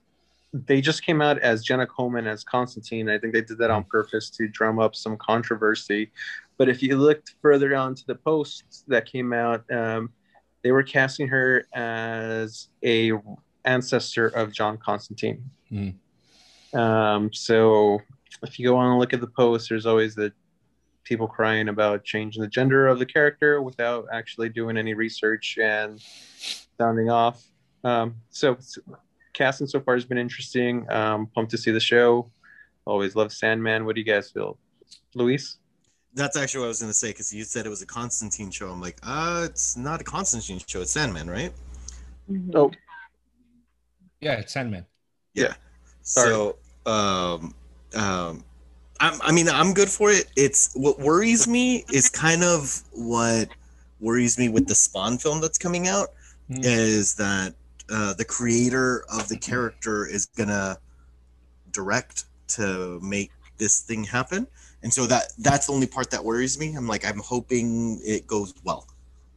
They just came out as Jenna Coleman as Constantine. I think they did that on purpose to drum up some controversy. But if you looked further on to the posts that came out, um, they were casting her as a ancestor of John Constantine. Mhm. Um, so if you go on and look at the post, there's always the people crying about changing the gender of the character without actually doing any research and sounding off. Um, so s- casting so far has been interesting. Um, pumped to see the show. Always love Sandman. What do you guys feel, Luis? That's actually what I was gonna say because you said it was a Constantine show. I'm like, uh, it's not a Constantine show. It's Sandman, right? Mhm. Oh, yeah, it's Sandman. Sorry. So, um, um, I'm, I mean, I'm good for it. It's what worries me is kind of what worries me with the Spawn film that's coming out Mhm. is that uh, the creator of the character is gonna direct to make this thing happen, and so that that's the only part that worries me. I'm like, I'm hoping it goes well.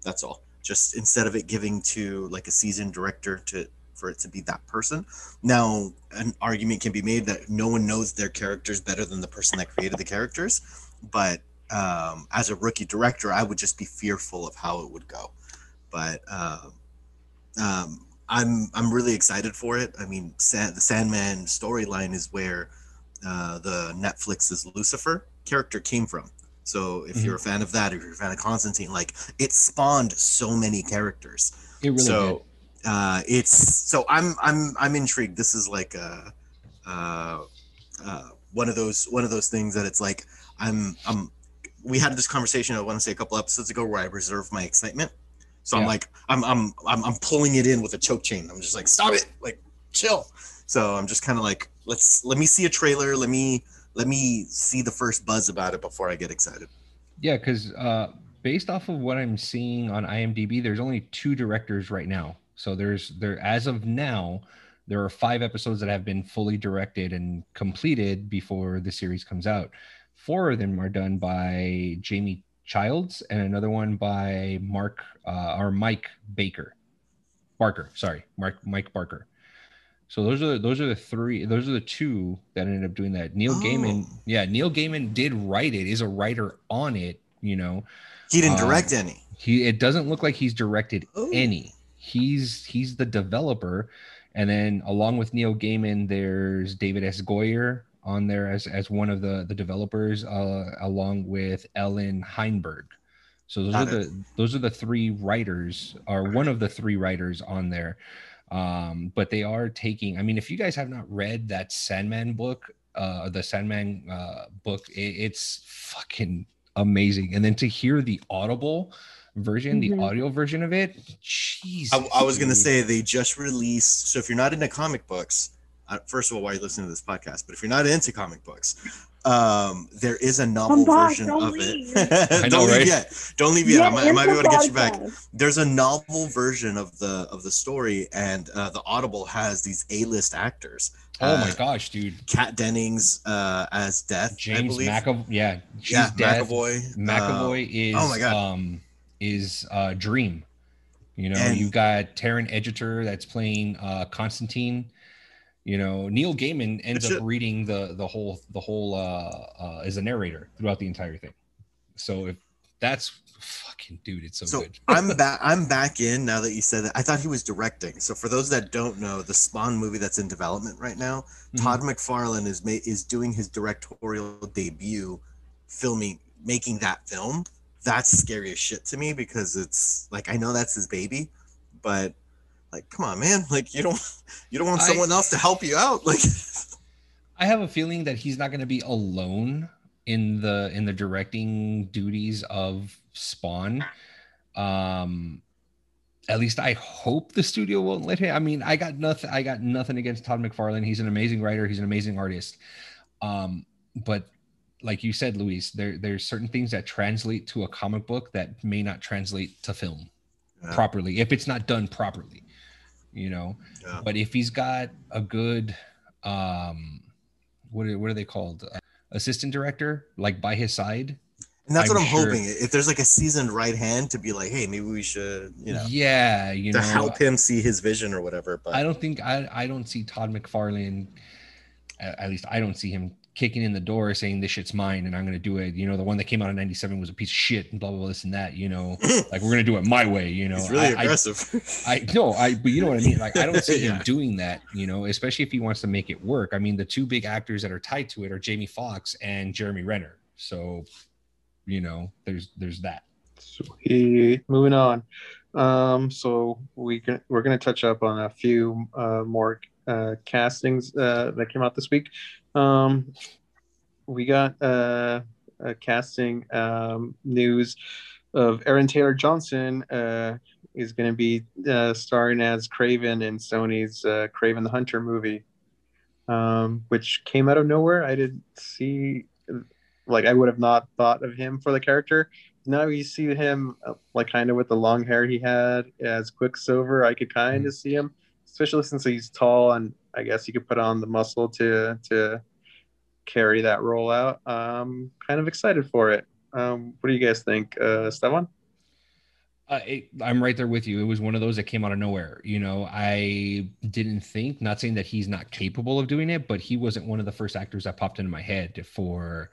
That's all. Just instead of it giving to like a seasoned director to for it to be that person. Now, an argument can be made that no one knows their characters better than the person that created the characters, but um, as a rookie director, I would just be fearful of how it would go. But um, um, I'm I'm really excited for it. I mean, the Sandman storyline is where uh, the Netflix's Lucifer character came from. So if Mhm. you're a fan of that, or if you're a fan of Constantine, like it spawned so many characters It really so uh it's so i'm i'm i'm intrigued this is like a uh uh, one of those one of those things that it's like I'm I'm we had this conversation I want to say a couple episodes ago where I reserve my excitement. So I'm like I'm, I'm I'm I'm pulling it in with a choke chain. I'm just like stop it, like chill. So I'm just kind of like let's let me see a trailer. Let me let me see the first buzz about it before I get excited. Yeah, because uh, based off of what I'm seeing on IMDb, there's only two directors right now. So there's there as of now, there are five episodes that have been fully directed and completed before the series comes out. Four of them are done by Jamie Childs, and another one by Mark uh, or Mike Baker, Barker. Sorry, Mark Mike Barker. So those are those are the three. Those are the two that ended up doing that. Neil Gaiman, Oh. yeah, Neil Gaiman did write it. Is a writer on it. You know, He didn't Um, direct any. he it doesn't look like he's directed Oh. any. He's he's the developer, and then along with Neil Gaiman, there's David S. Goyer on there as as one of the the developers, uh, along with Allan Heinberg. So those Got are the those are the three writers, or one of the three writers on there. Um, but they are taking. I mean, if you guys have not read that Sandman book, uh, the Sandman uh, book, it, it's fucking amazing. And then to hear the Audible version, the Mhm. audio version of it, Jesus. I, I was gonna say they just released. So if you're not into comic books, uh, first of all, why are you listening to this podcast? But if you're not into comic books, um, there is a novel back, version don't of leave. it. Don't know, leave right? yet. Don't leave yet. I might, I might be able to get you back. There's a novel version of the of the story, and uh, the Audible has these A-list actors. Oh my Uh, gosh, dude. Kat Dennings uh, as Death, James believe. McAvoy. Yeah, she's yeah, dead. McAvoy. McAvoy is oh my God. um is uh Dream. You know, And- you've got Taron Egerton that's playing uh Constantine. You know, Neil Gaiman ends That's up reading the the whole the whole uh uh as a narrator throughout the entire thing. So if that's fucking dude, it's so, So good. I'm back. I'm back in now that you said that. I thought he was directing. So for those that don't know, the Spawn movie that's in development right now, Mhm. Todd McFarlane is ma- is doing his directorial debut, filming, making that film. That's scary as shit to me because it's like I know that's his baby, but like, come on, man! Like you don't you don't want I- someone else to help you out. Like, I have a feeling that he's not going to be alone in the in the directing duties of Spawn. Um at least I hope the studio won't let him. I mean, I got nothing I got nothing against Todd McFarlane. He's an amazing writer, he's an amazing artist. Um but like you said, Luis, there there's certain things that translate to a comic book that may not translate to film Yeah. properly if it's not done properly. You know, Yeah. but if he's got a good um what are, what are they called uh, assistant director like by his side and that's I'm what I'm sure- hoping. If there's like a seasoned right hand to be like, hey, maybe we should, you know, yeah you to know help him see his vision or whatever. But i don't think i i don't see todd mcfarlane at, at least i don't see him kicking in the door saying this shit's mine and i'm gonna do it you know the one that came out in 97 was a piece of shit and blah blah blah this and that you know like we're gonna do it my way you know he's really I- I- aggressive. I no, I but you know what I mean. Like I don't see him doing that, you know, especially if he wants to make it work. I mean, the two big actors that are tied to it are Jamie Foxx and Jeremy Renner. So, you know, there's there's that. Sweet. Moving on. Um, so we can, we're going to touch up on a few uh, more uh, castings uh, that came out this week. Um, we got uh, a casting um, news of Aaron Taylor Johnson uh, is going to be uh, starring as Kraven in Sony's uh, Kraven the Hunter movie, um, which came out of nowhere. I didn't see, like, I would have not thought of him for the character now you see him uh, like kind of with the long hair he had as Quicksilver. I could kind of see him, especially since he's tall and I guess he could put on the muscle to to carry that role out. Um, kind of excited for it. Um, what do you guys think, uh, Esteban? Uh, it, I'm right there with you. It was one of those that came out of nowhere. You know, I didn't think, not saying that he's not capable of doing it, but he wasn't one of the first actors that popped into my head for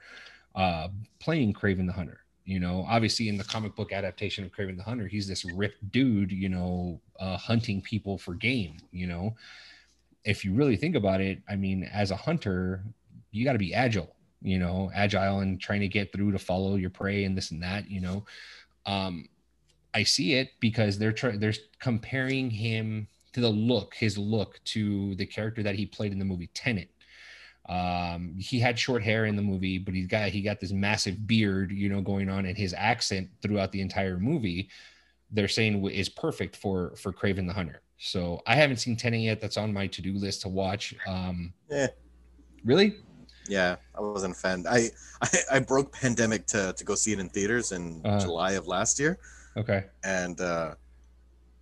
uh, playing Kraven the Hunter. You know, obviously in the comic book adaptation of Kraven the Hunter, he's this ripped dude, you know, uh, hunting people for game. You know, if you really think about it, I mean, as a hunter, you got to be agile, you know, agile and trying to get through to follow your prey and this and that, you know. Um, I see it because they're trying they're comparing him to the look, his look to the character that he played in the movie Tenet. Um, he had short hair in the movie, but he's got he got this massive beard, you know, going on, and his accent throughout the entire movie, they're saying is perfect for for Kraven the Hunter. So I haven't seen Tenet yet. That's on my to do list to watch. Um, Eh. really? Yeah, I wasn't a fan. I I, I broke Pandemic to to go see it in theaters in Uh-huh. July of last year, Okay. and uh,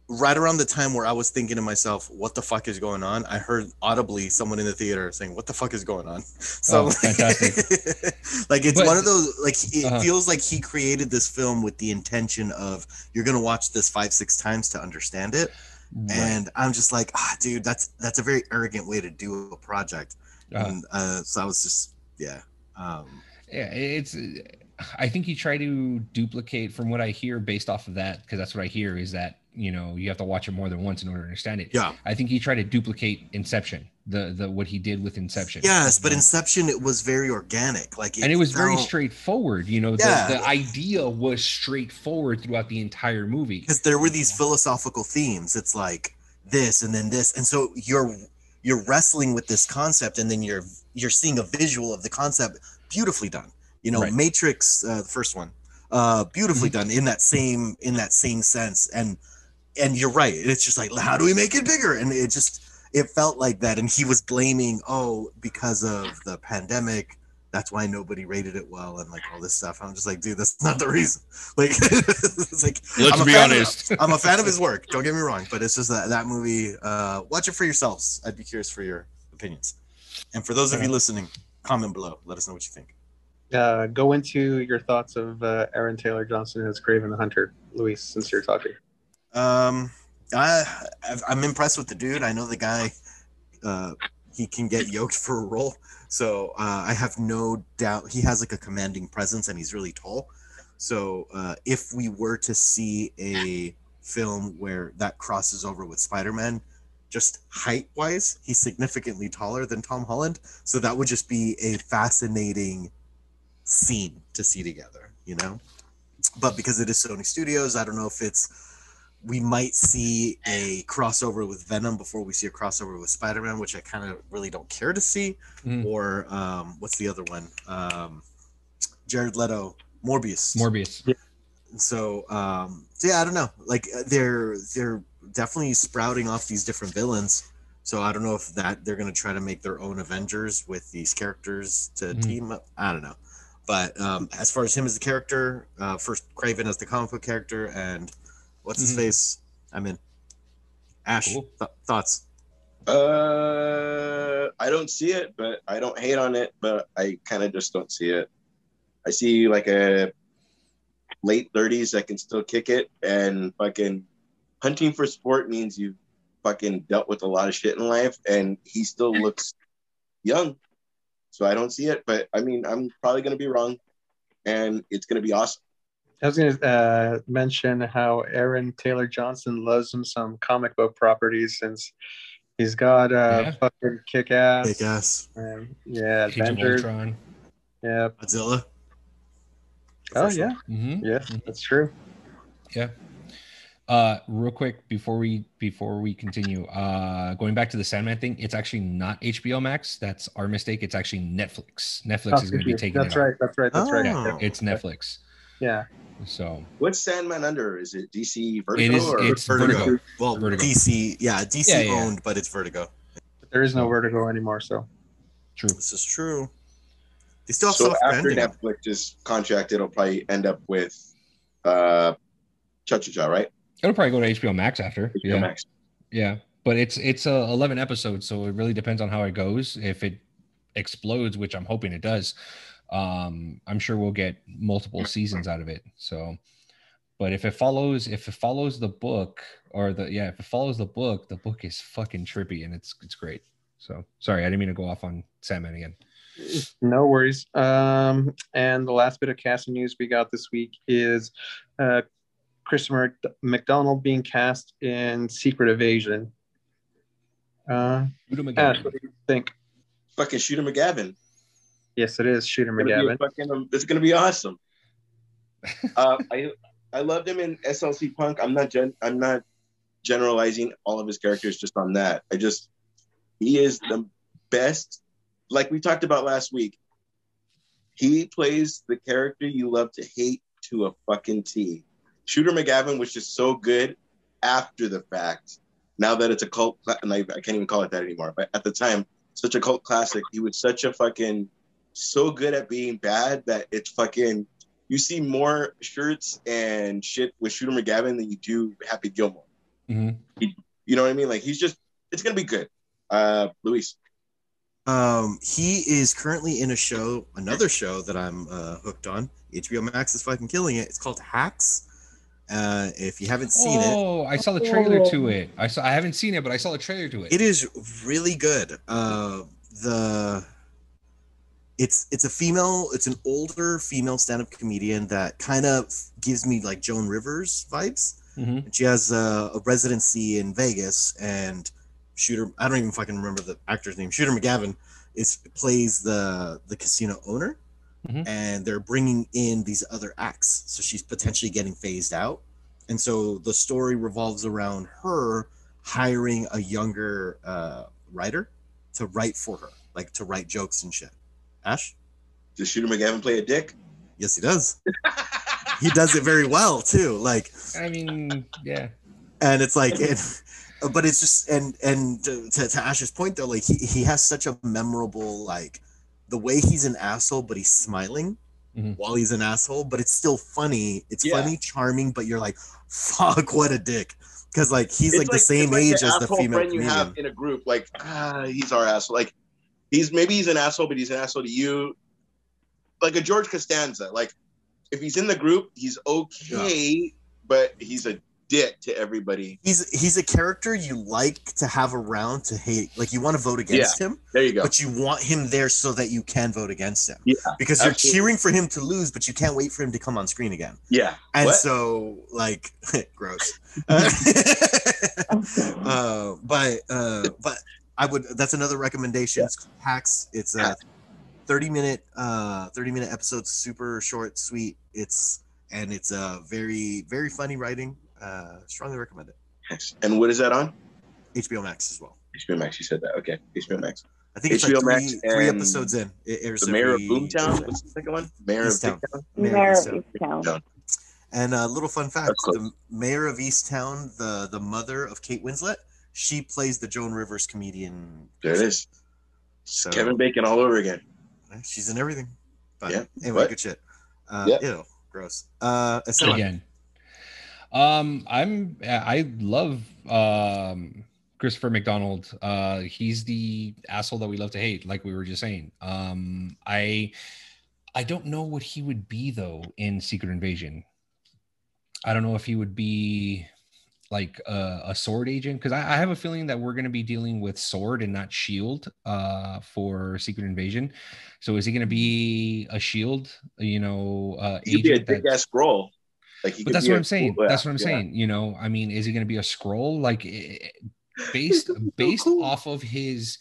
right around the time where I was thinking to myself, "What the fuck is going on?" I heard audibly someone in the theater saying, "What the fuck is going on?" So Oh, fantastic. like it's But- one of those like it Uh-huh. feels like he created this film with the intention of you're gonna watch this five six times to understand it, Right. and I'm just like, ah, dude, that's that's a very arrogant way to do a project. Uh, And uh, so I was just yeah. Um, yeah it's i think he tried to duplicate from what i hear based off of that because that's what i hear is that you know you have to watch it more than once in order to understand it yeah. i think he tried to duplicate inception the the what he did with inception Yes, but Inception it was very organic. Like and it was very straightforward you know Yeah. the, the idea was straightforward throughout the entire movie because there were these philosophical themes. It's like this and then this, and so you're you're wrestling with this concept, and then you're you're seeing a visual of the concept beautifully done. You know, Right. Matrix, uh, the first one, uh, beautifully Mm-hmm. done in that same in that same sense, and and you're right. It's just like how do we make it bigger? And it just it felt like that, and he was blaming oh because of the pandemic. That's why nobody rated it well and like all this stuff. I'm just like, dude, that's not the reason. Like, it's like let's I'm a be fan of- honest I'm a fan of his work. Don't get me wrong, but it's just that that movie. Uh, watch it for yourselves. I'd be curious for your opinions. And for those of you listening, comment below. Let us know what you think. Uh, go into your thoughts of uh, Aaron Taylor Johnson as Kraven the Hunter, Luis, since you're talking. Um, I I'm impressed with the dude. I know the guy. Uh, he can get yoked for a role, so uh, I have no doubt he has like a commanding presence and he's really tall. So uh, if we were to see a film where that crosses over with Spider-Man, just height wise, he's significantly taller than Tom Holland. So that would just be a fascinating scene to see together, you know? But because it is Sony Studios, I don't know if it's we might see a crossover with Venom before we see a crossover with Spider-Man, which I kind of really don't care to see. Mhm. Or um, what's the other one? Um, Jared Leto, Morbius. morbius so um, so yeah, I don't know. Like uh, they're they're definitely sprouting off these different villains. So I don't know if that they're gonna try to make their own Avengers with these characters to Mhm. team up. I don't know. But um, as far as him as the character, uh, first Kraven as the comic book character, and what's his Mhm. face? I'm in. Ash, Cool. th- thoughts? Uh, I don't see it, but I don't hate on it, but I kind of just don't see it. I see like a late 30s that can still kick it, and fucking hunting for sport means you've fucking dealt with a lot of shit in life, and he still looks young. So I don't see it, but I mean, I'm probably gonna be wrong, and it's gonna be awesome. I was going to uh, mention how Aaron Taylor Johnson loves him some comic book properties since he's got uh, Yeah. fucking kick ass. Kick ass. Um, yeah, Age Avengers. Yeah. Godzilla. Oh, yeah. one. Mhm. Yeah, that's true. Yeah. Uh, real quick before we before we continue, uh, going back to the Sandman thing, it's actually not HBO Max. That's our mistake. It's actually Netflix. Netflix Oh, is going to be thank you. taking that's it. right. That's right. That's right. Oh. Yeah, it's Netflix. Yeah. So What's Sandman under? Is it DC Vertigo is. or It's Vertigo. Vertigo. Well, Vertigo. DC, yeah, DC Yeah, yeah. owned, but it's Vertigo. But there is no Vertigo anymore. So True. This is true. They still have so stuff after branding. Netflix's contract, it'll probably end up with uh, Cha Cha Cha, right? It'll probably go to HBO Max after. HBO Yeah. Max. Yeah. But it's it's uh, 11 episodes, so it really depends on how it goes. If it explodes, which I'm hoping it does, um, I'm sure we'll get multiple seasons out of it. So, but if it follows, if it follows the book or the yeah, if it follows the book, the book is fucking trippy and it's it's great. So sorry, I didn't mean to go off on Sandman again. no worries. Um, and the last bit of casting news we got this week is uh, Christopher McDonald being cast in Secret Invasion. Uh, Shoot 'em Ash, again. what do you think? Fucking Shooter McGavin. Yes, it is Shooter It's McGavin. fucking- it's gonna be awesome. uh, I I loved him in SLC Punk. I'm not gen, I'm not generalizing all of his characters just on that. I just he is the best like we talked about last week, he plays the character you love to hate to a fucking T. Shooter McGavin was just so good after the fact. Now that it's a cult, and I, I can't even call it that anymore. But at the time, such a cult classic. He was such a fucking so good at being bad that it's fucking. You see more shirts and shit with Shooter McGavin than you do Happy Gilmore. Mhm. You know what I mean? Like he's just, it's gonna be good. Uh, Luis, Um, he is currently in a show, another show that I'm uh, hooked on. HBO Max is fucking killing it. It's called Hacks. Uh, if you haven't seen it, oh, I saw the trailer to it. I saw. I haven't seen it, but I saw the trailer to it. it is really good. Uh, the it's it's a female, it's an older female stand-up comedian that kind of gives me like Joan Rivers vibes. Mhm. She has a, a residency in Vegas, and Shooter. I don't even fucking remember the actor's name. Shooter McGavin is plays the the casino owner, Mhm. and they're bringing in these other acts. So she's potentially getting phased out, and so the story revolves around her hiring a younger uh, writer to write for her, like to write jokes and shit. Ash, does Shooter McGavin play a dick? yes, he does. He does it very well too. Like I mean, yeah. and it's like it, but it's just and and to, to ash's point though like he, he has such a memorable like the way he's an asshole but he's smiling Mhm. while he's an asshole but it's still funny it's Yeah. funny charming but you're like fuck what a dick because like he's It's like, the same like age as the female friend you comedian have in a group. Like, ah, he's our asshole. Like, he's maybe he's an asshole, but he's an asshole to you. Like a George Costanza. Like, if he's in the group, he's okay, but he's a dick to everybody. he's he's a character you like to have around to hate like you want to vote against him There you go. but you want him there so that you can vote against him Yeah, because you're cheering for him to lose but you can't wait for him to come on screen again yeah. And What? so, like, gross. uh, but uh, but I would. That's another recommendation. It's Hacks. It's a thirty minute uh thirty minute episode, super short, sweet. It's and it's uh very very funny writing. Uh, strongly recommend it. Yes. And what is that on? HBO Max as well. HBO Max. You said that. Okay. HBO Max. I think it's HBO like three, Max three episodes in. It airs The Mayor of Boomtown. What's the second one? Mare of Easttown. Bigtown. Mayor of Mare of Easttown. Easttown. Easttown. And a little fun fact: the Mare of Easttown, the the mother of Kate Winslet, she plays the Joan Rivers comedian. There it is. So Kevin Bacon all over again. she's in everything. But Yeah. anyway, What? good shit. Uh, Yeah. Ew, gross. Uh, Esteban, again. Um, I'm I love um Christopher McDonald. Uh, he's the asshole that we love to hate, like we were just saying. Um, I I don't know what he would be though in Secret Invasion. I don't know if he would be like a, a SWORD agent because I, I have a feeling that we're going to be dealing with SWORD and not SHIELD uh for secret invasion so is he going to be a SHIELD you know uh He be a big that- ass Skrull. Like he but that's what i'm saying. cool- that's what I'm yeah. saying. You know, I mean, is he going to be a Skrull? Like, eh, based based off of his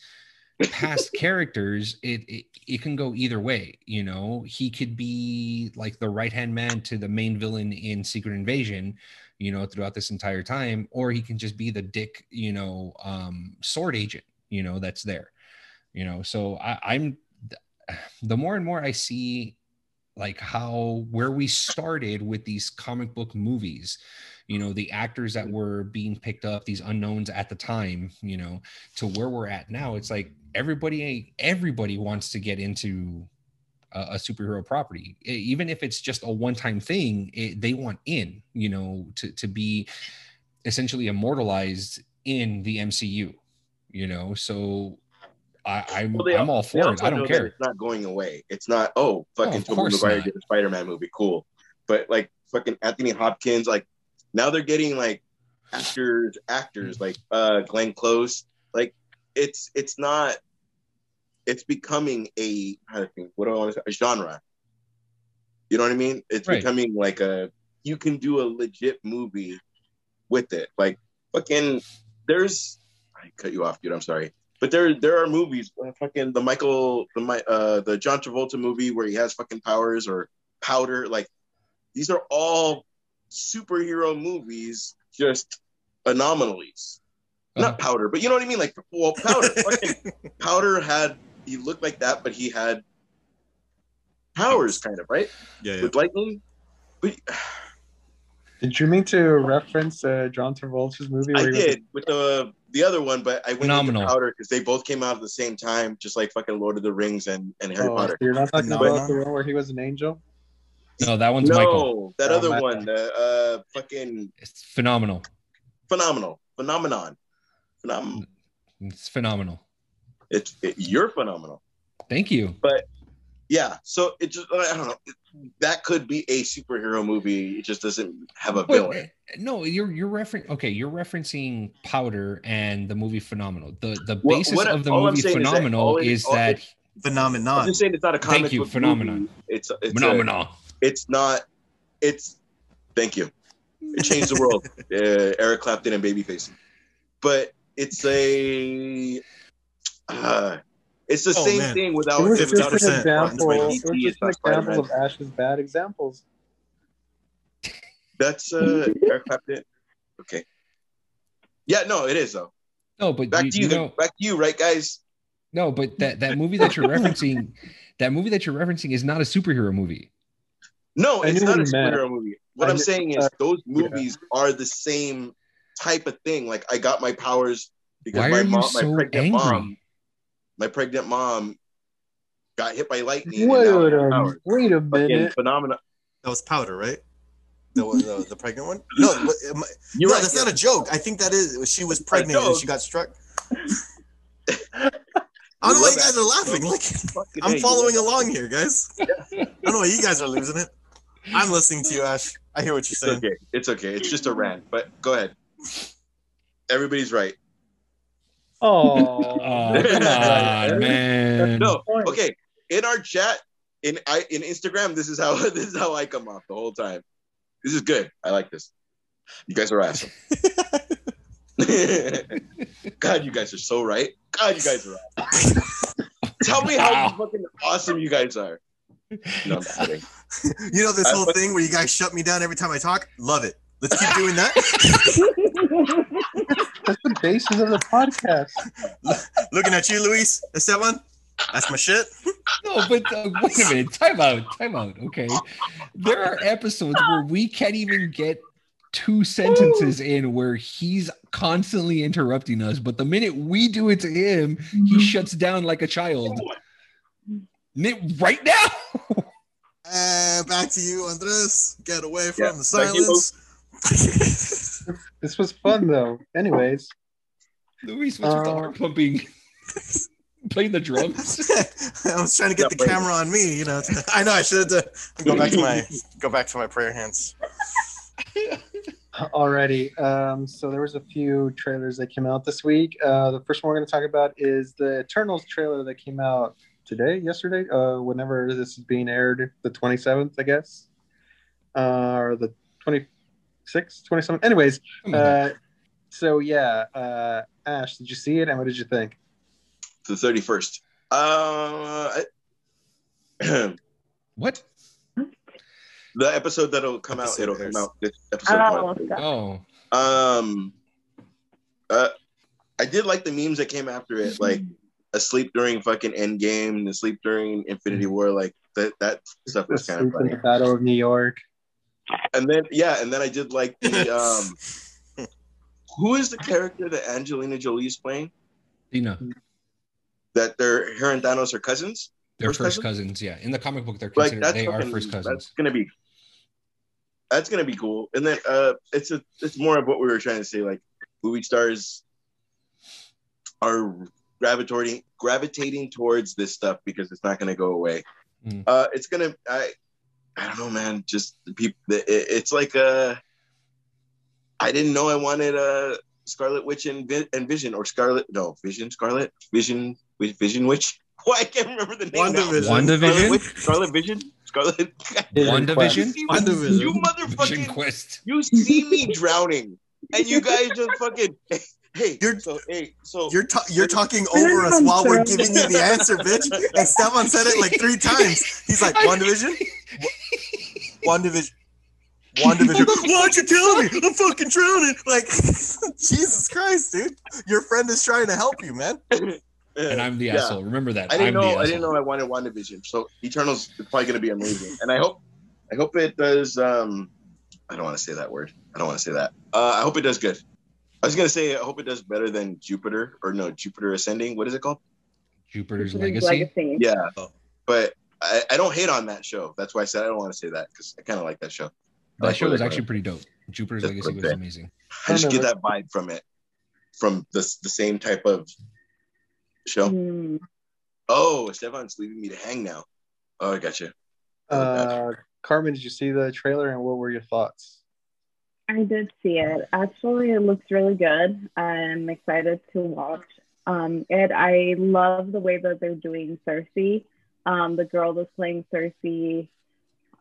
past characters, it, it it can go either way. You know, he could be like the right hand man to the main villain in Secret Invasion. You know, throughout this entire time, or he can just be the dick. You know, um, SWORD agent. You know, that's there. You know, so I, I'm the more and more I see like how where we started with these comic book movies you know the actors that were being picked up these unknowns at the time you know to where we're at now it's like everybody everybody wants to get into a, a superhero property even if it's just a one-time thing it, they want in you know to to be essentially immortalized in the mcu you know so I, I'm Well, I'm all for it. I don't care. It's not going away. It's not. Oh, fucking of Tobey Maguire did a Spider-Man movie. Cool, but like fucking Anthony Hopkins. Like now they're getting like actors, actors like uh Glenn Close. Like it's it's not. It's becoming a how to think. What do I want to say? A genre. You know what I mean? It's Right. becoming like a. You can do a legit movie with it. Like fucking. There's. I cut you off, dude. I'm sorry. But there, there are movies, uh, fucking the Michael, the uh, the John Travolta movie where he has fucking powers or powder. Like these are all superhero movies, just anomalies. Uh-huh. Not powder, but you know what I mean. Like well, powder, fucking powder had he looked like that, but he had powers, kind of right Yeah, yeah. with lightning. But Did you mean to reference uh, John Travolta's movie? I where was- did with the the other one, but I went Phenomenal. into Powder because they both came out at the same time, just like fucking Lord of the Rings and, and Harry Oh, Potter. so you're not talking No, about the one where he was an angel? No, that one's no, Michael. that Oh, other my one, uh, uh, fucking It's phenomenal. phenomenal, phenomenon, Phenom- It's phenomenal. It's it, you're phenomenal. Thank you. But yeah, so it just I don't know. It, that could be a superhero movie. It just doesn't have a But, villain. no, you're you're referencing okay, you're referencing Powder and the movie Phenomenal. The the What- basis what- of the movie Phenomenal is that Phenomenal all it- is all that it- I'm Phenomenon. just saying it's not a comic Thank you, book phenomenon. movie. It's it's a, phenomenal. it's not. It's thank you. It changed the world. uh, Eric Clapton and Babyface, but it's a. Uh, it's the Oh, same man. thing It without was Fifty just an 50%. example. It was just an example of Ash's bad examples. That's uh, Eric Clapton. Okay. Yeah, no, it is though. No, but Back you, to you, you know, back to you, right, guys? no, but that that movie that you're referencing, that movie that you're referencing is not a superhero movie. No, I it's not a what you meant. superhero movie. What I I'm knew- saying is uh, those yeah. movies are the same type of thing. Like I got my powers because Why my are you mom, so my pregnant angry? mom, my pregnant mom got hit by lightning. Wait and now I have a, powers. wait a minute. phenomena. That was powder, right? The mm-hmm. the, the pregnant one? No, I- You're no, right, that's yeah. not a joke. I think that is. She was pregnant and she got struck. I don't know why you guys are laughing. Like I'm following along here, guys. I don't know why you guys are losing it. I'm listening to you, Ash. I hear what you're saying. It's saying. okay. It's okay. It's just a rant. But go ahead. Everybody's right. Oh, Oh, come on, man. No, okay. In our chat, in I in Instagram, this is how this is how I come off the whole time. This is good. I like this. You guys are awesome. God, you guys are so right. God, you guys are awesome. Tell me how Wow. fucking awesome you guys are. No, I'm kidding. You know this I- whole thing where you guys shut me down every time I talk? Love it. Let's keep doing that. that's the basis of the podcast. Looking at you, Luis. Esteban. That's my shit. No, but uh, wait a minute. Time out. Time out. Okay. There are episodes where we can't even get two sentences in where he's constantly interrupting us. But the minute we do it to him, he shuts down like a child. Ni- Right now. Uh, back to you, Andres. Get away from Yeah, the back to you. silence. This was fun though. Anyways, Luis, what's with the Uh, heart pumping? Playing the drums. I was trying to get Yeah, the but- camera on me. You know, I know I should uh, go back to my go back to my prayer hands. alrighty. Um, so there was a few trailers that came out this week. Uh, the first one we're going to talk about is the Eternals trailer that came out today, yesterday, uh, whenever this is being aired, the 27th, I guess, uh, or the 26th, 27th. Anyways, uh, so yeah, uh, Ash, did you see it and what did you think? The 31st. Uh, I- what? the episode that'll come out, it'll airs. come out this episode. Oh, stop. Oh, Um, uh, I did like the memes that came after it, like asleep during fucking Endgame, asleep during Infinity War, like that that stuff was kind of Asleep in funny. the Battle of New York. And then yeah, and then I did like the um, who is the character that Angelina Jolie is playing? Thena. That they're her and Thanos are cousins. They're First first, cousin? cousins. Yeah. In the comic book, they're Like considered, that's they are fucking- first That's cousins. gonna be that's gonna be cool. And then uh, it's a it's more of what we were trying to say. Like movie stars are gravitating gravitating towards this stuff because it's not gonna go away. Mm. Uh, it's gonna I I don't know, man. Just the people. It, it's like uh, I didn't know I wanted a Scarlet Witch and, and Vision or Scarlet no Vision Scarlet Vision Vision Witch. Why I can't remember the name. now. WandaVision. WandaVision? Scarlet Scarlet Vision, Scarlet. One division? You, WandaVision. you motherfucking, Quest. you see me drowning, and you guys just fucking. Hey, You're- so hey, so You're ta- you're talking over us while we're giving you the answer, bitch. And Stefan said it like three times. He's like, one division, one division, one division. Why'd you tell me? I'm fucking drowning. Like, Jesus Christ, dude. Your friend is trying to help you, man. and I'm the Yeah. asshole. Remember that. I didn't I'm know. I didn't asshole. know I wanted WandaVision. So Eternals is probably going to be amazing, and I hope, I hope it does. Um, I don't want to say that word. I don't want to say that. Uh, I hope it does good. I was going to say I hope it does better than Jupiter or no Jupiter Ascending. What is it called? Jupiter's Jupiter's Legacy. Yeah, Oh. but I, I don't hate on that show. That's why I said I don't want to say that because I kind of like that show. I That like show where was actually going. pretty dope. Jupiter's That's Legacy was okay. amazing. I just I get that vibe from it, from the the same type of show. Hmm. Oh, Stefan's leaving me to hang now. Oh, I got you. Uh, Carmen, did you see the trailer and what were your thoughts? I did see it. Actually, it looks really good. I'm excited to watch um, it. I love the way that they're doing Sersi. Um, the girl that's playing Sersi,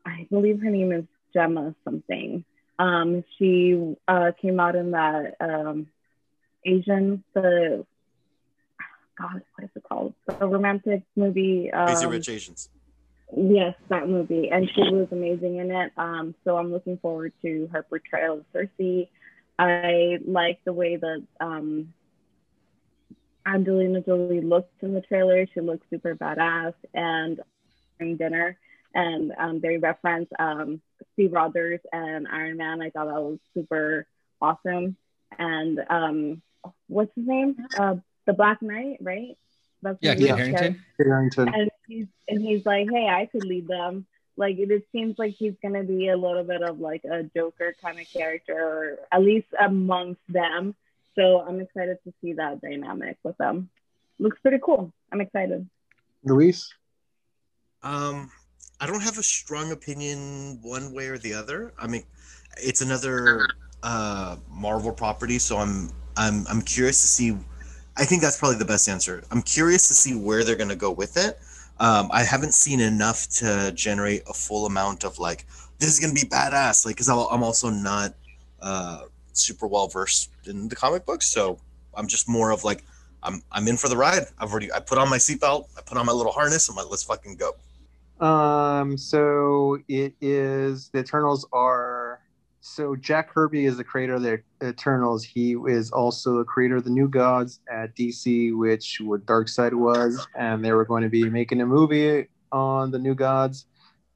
I believe her name is Gemma something. Um, she uh, came out in that um, Asian, the God, what is it called? The romantic movie. Crazy Um, Rich Asians. Yes, that movie, and she was amazing in it. Um, so I'm looking forward to her portrayal of Sersi. I like the way that um, Angelina Jolie looks in the trailer. She looks super badass, and during dinner, and um, they reference um, Steve Rogers and Iron Man. I thought that was super awesome. And um, what's his name? Uh, the Black Knight, right? That's Yeah, his Kit name. Harington. and he's and he's like, hey, I could lead them. Like it, it seems like he's gonna be a little bit of like a Joker kind of character, or at least amongst them. So I'm excited to see that dynamic with them. Looks pretty cool. I'm excited. Luis? Um, I don't have a strong opinion one way or the other. I mean, it's another uh, Marvel property, so I'm I'm I'm curious to see. I think that's probably the best answer. I'm curious to see where they're gonna go with it. Um, I haven't seen enough to generate a full amount of like this is gonna be badass. Like, cause I'll- I'm also not uh, super well versed in the comic books, so I'm just more of like I'm I'm in for the ride. I've already I put on my seatbelt, I put on my little harness, I'm like, let's fucking go. Um, so it is the Eternals are so Jack Kirby is the creator of the Eternals. He is also the creator of the New Gods at DC, which what Darkseid was, and they were going to be making a movie on the New Gods,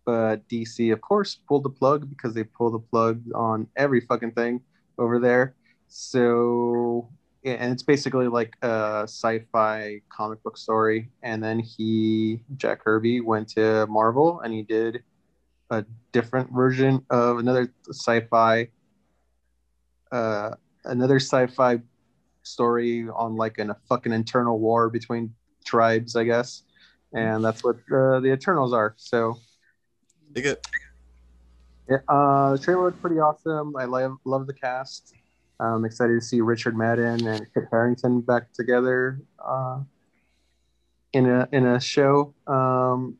but DC, of course, pulled the plug because they pull the plug on every fucking thing over there. So and it's basically like a sci-fi comic book story. And then he, Jack Kirby, went to Marvel and he did a different version of another sci-fi, uh, another sci-fi story on like an, a fucking internal war between tribes, I guess. And that's what uh, the Eternals are. So Dig it. Yeah, uh, the trailer looked pretty awesome. I love love the cast. I'm excited to see Richard Madden and Kit Harington back together uh, in a in a show. Um,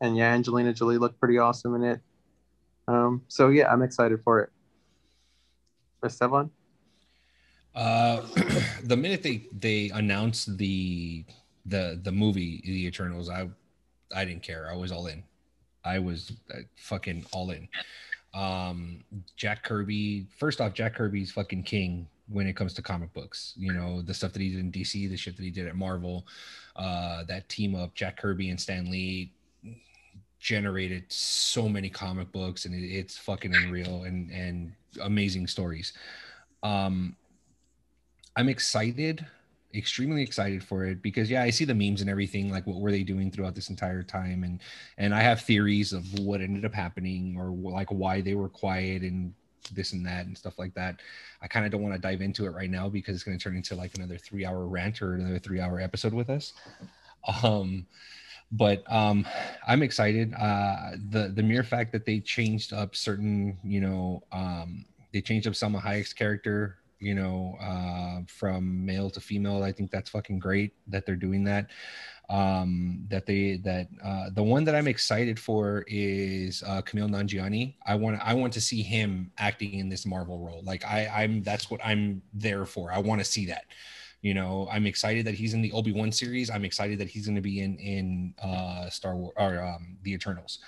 and yeah, Angelina Jolie looked pretty awesome in it. Um, so yeah, I'm excited for it. Esteban? Uh, the minute they they announced the the the movie The Eternals, I I didn't care. I was all in. I was uh, fucking all in. Um, Jack Kirby. First off, Jack Kirby's fucking king when it comes to comic books. You know the stuff that he did in DC, the shit that he did at Marvel. Uh, that team up, Jack Kirby and Stan Lee, generated so many comic books, and it, it's fucking unreal and and amazing stories. Um, I'm excited, extremely excited for it because yeah, I see the memes and everything. Like, what were they doing throughout this entire time? And and I have theories of what ended up happening or like why they were quiet and this and that and stuff like that. I kind of don't want to dive into it right now because it's going to turn into like another three hour rant or another three hour episode with us. Um, but um, I'm excited. Uh, the the mere fact that they changed up certain, you know, um, they changed up Salma Hayek's character you know, uh, from male to female. I think that's fucking great that they're doing that. Um, that they that uh, the one that I'm excited for is uh, Kumail Nanjiani. I want I want to see him acting in this Marvel role. Like I I'm that's what I'm there for. I want to see that. You know, I'm excited that he's in the Obi Wan series. I'm excited that he's going to be in in uh, Star Wars or um, the Eternals.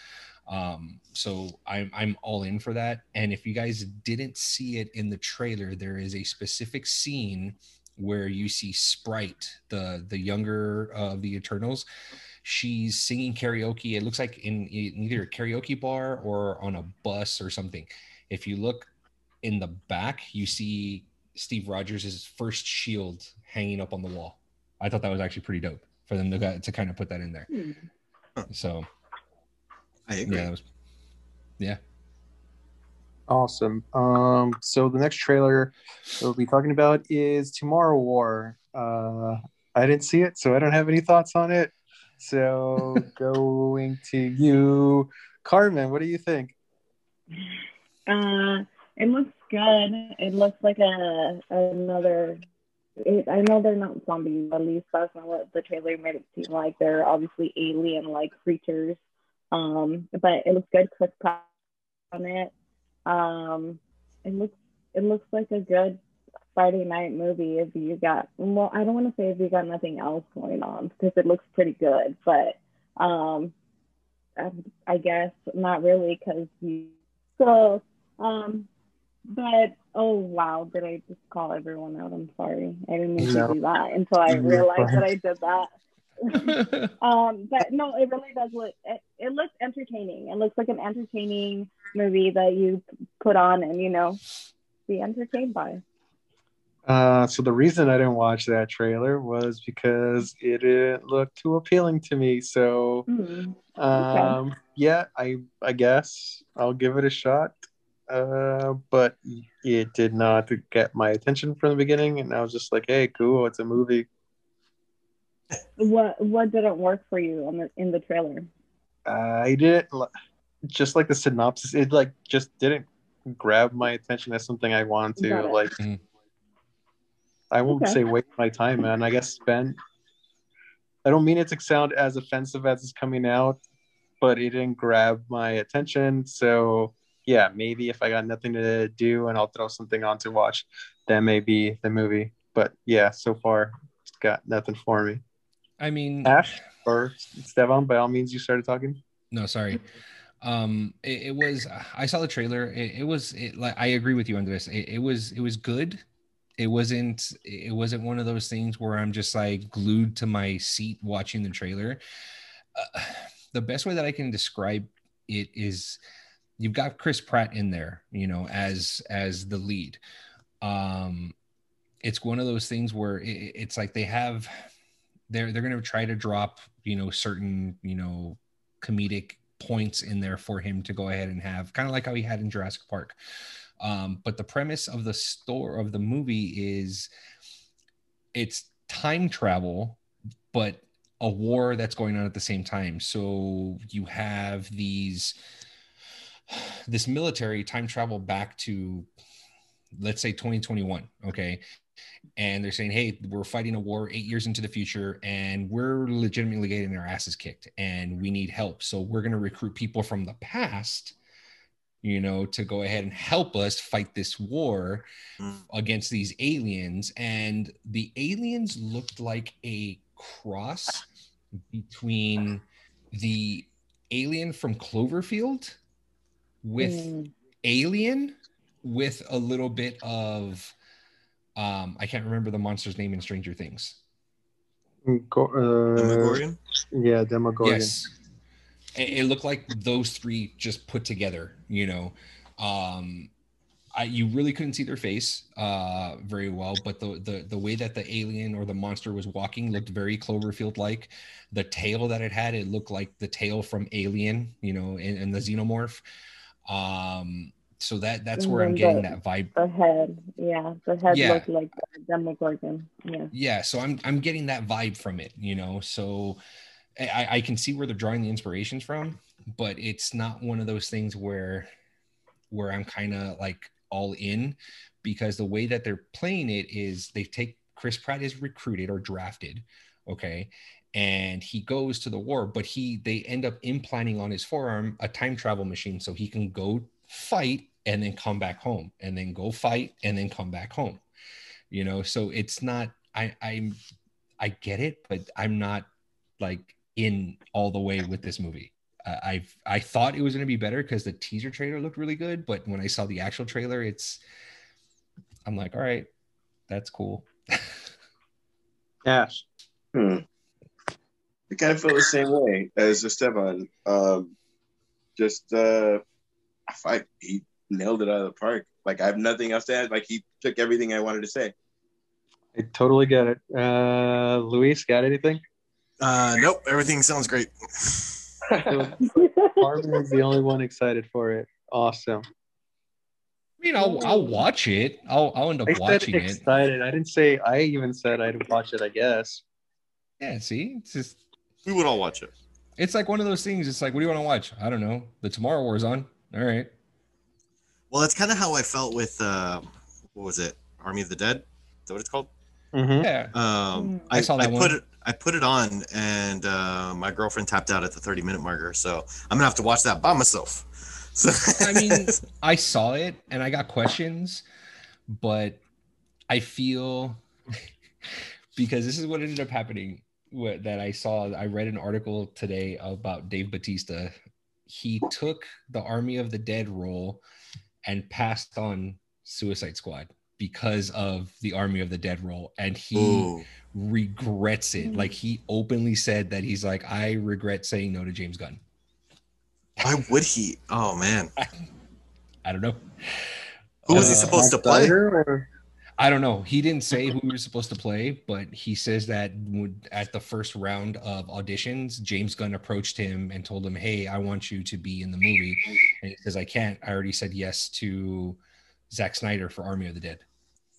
Um, so I'm I'm all in for that. And if you guys didn't see it in the trailer, there is a specific scene where you see Sprite, the the younger uh, of the Eternals. She's singing karaoke. It looks like in, in either a karaoke bar or on a bus or something. If you look in the back, you see Steve Rogers' first shield hanging up on the wall. I thought that was actually pretty dope for them to to kind of put that in there. Hmm. So I agree. yeah, was yeah. Awesome. Um, so the next trailer we'll be talking about is Tomorrow War. Uh, I didn't see it, so I don't have any thoughts on it. So going to you, Carmen. What do you think? Uh, it looks good. It looks like a another. It, I know they're not zombies. At least that's not what the trailer made it seem like. They're obviously alien-like creatures. Um, but it looks good. Pratt on it. Um, it looks it looks like a good Friday night movie if you got well, I don't want to say if you got nothing else going on because it looks pretty good, but um, I, I guess not really because you so um, but oh wow, did I just call everyone out? I'm sorry, I didn't mean No. to do that until I realized that I did that. um, but no, it really does look. It, it looks entertaining. It looks like an entertaining movie that you put on and you know be entertained by. Uh, so the reason I didn't watch that trailer was because it didn't look too appealing to me. So Hmm. um, yeah, I I guess I'll give it a shot. Uh, but it did not get my attention from the beginning, and I was just like, "Hey, cool, it's a movie." What what didn't work for you on the in the trailer? I didn't just like the synopsis. It like just didn't grab my attention as something I wanted to Got it. like. Mhm. I won't Okay. say waste my time, man. I guess spend. I don't mean it to sound as offensive as it's coming out, but it didn't grab my attention. So yeah, maybe if I got nothing to do and I'll throw something on to watch, that may be the movie. But yeah, so far it's got nothing for me. I mean, Ash or Stevan, by all means, you started talking. no, sorry. Um, it, it was. I saw the trailer. It, it was. It, like I agree with you on this. It, it was. It was good. It wasn't. It wasn't one of those things where I'm just like glued to my seat watching the trailer. Uh, the best way that I can describe it is, you've got Chris Pratt in there, you know, as as the lead. Um, it's one of those things where it, it's like they have they're they're going to try to drop you know certain you know comedic points in there for him to go ahead and have kind of like how he had in Jurassic Park. Um, but the premise of the store of the movie is it's time travel, but a war that's going on at the same time. So you have these this military time travel back to let's say 2021 okay and they're saying hey we're fighting a war eight years into the future and we're legitimately getting our asses kicked and we need help so we're going to recruit people from the past you know to go ahead and help us fight this war Mm. against these aliens and the aliens looked like a cross between the alien from cloverfield with Mm. alien with a little bit of um i can't remember the monster's name in stranger things Go, uh, Demogorgon? Yeah, Demogorgon. yes it, it looked like those three just put together you know um I, you really couldn't see their face uh, very well, but the, the the way that the alien or the monster was walking looked very Cloverfield like. The tail that it had, it looked like the tail from Alien, you know, in, in the xenomorph. Um, so that that's where I'm getting the- that vibe The head, yeah, the head Yeah. looked like the Demogorgon. Yeah. yeah so i'm i'm getting that vibe from it you know so i i can see where they're drawing the inspirations from but it's not one of those things where where i'm kind of like all in because the way that they're playing it is they take chris pratt is recruited or drafted okay and he goes to the war but he they end up implanting on his forearm a time travel machine so he can go fight and then come back home and then go fight and then come back home you know so it's not i i'm i get it but i'm not like in all the way with this movie uh, i've i thought it was going to be better because the teaser trailer looked really good but when i saw the actual trailer it's i'm like all right that's cool yeah Hmm. I kind of feel the same way as Esteban. Um, just uh, I, fight he nailed it out of the park. Like I have nothing else to add. Like he took everything I wanted to say. I totally get it. Uh, Luis, got anything? Uh, nope, everything sounds great. Carmen is the only one excited for it. Awesome. I mean, I'll I'll watch it. I'll I'll end up I said watching it. excited. I didn't say. I even said I'd watch it. I guess. Yeah, see, it's just We would all watch it. it's like one of those things. It's like, what do you want to watch? I don't know. The Tomorrow War's on. All right. Well, that's kind of how I felt with uh, what was it? Army of the Dead. Is that what it's called? Mm-hmm. Yeah. Um, Mm. I, I saw that I put one. it. I put it on, and uh, my girlfriend tapped out at the 30 minute marker. So I'm gonna have to watch that by myself. So I mean, I saw it and I got questions, but I feel because this is what ended up happening. What that I saw, I read an article today about Dave Batista. He took the Army of the Dead role and passed on Suicide Squad because of the Army of the Dead role, and he Ooh. regrets it. Like he openly said that he's like, I regret saying no to James Gunn. why would he? Oh man, I don't know. who was he Uh, supposed to play? Or? I don't know. He didn't say who he was supposed to play, but he says that at the first round of auditions, James Gunn approached him and told him, "Hey, I want you to be in the movie," and he says, "I can't. I already said yes to Zack Snyder for Army of the Dead."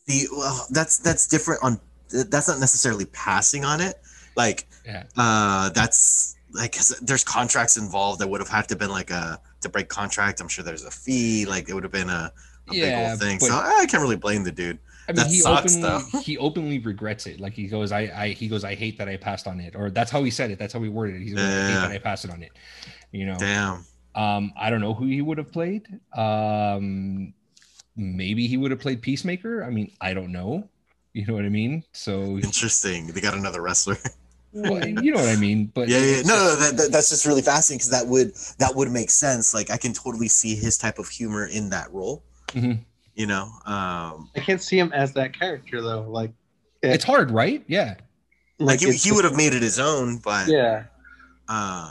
The well, that's that's different on. That's not necessarily passing on it. Like, Yeah. uh, that's like there's contracts involved that would have had to been like a to break contract. I'm sure there's a fee. Like it would have been a, a big old thing. but- So I can't really blame the dude. I mean, That he sucks, openly though. he openly regrets it. Like he goes, "I, I," he goes, "I hate that I passed on it," or that's how he said it. That's how he worded it. He's like, "I hate that I passed it on it." You know. Damn. Um, I don't know who he would have played. Um, maybe he would have played Peacemaker. I mean, I don't know. You know what I mean? So, Interesting. They got another wrestler. well, you know what I mean. But yeah, yeah. No, no, that, that, that's just really fascinating because that would that would make sense. Like I can totally see his type of humor in that role. Mhm. You know, um, I can't see him as that character though. Like, it's hard, right? Yeah. like he, he would have made it his own, but Yeah. uh,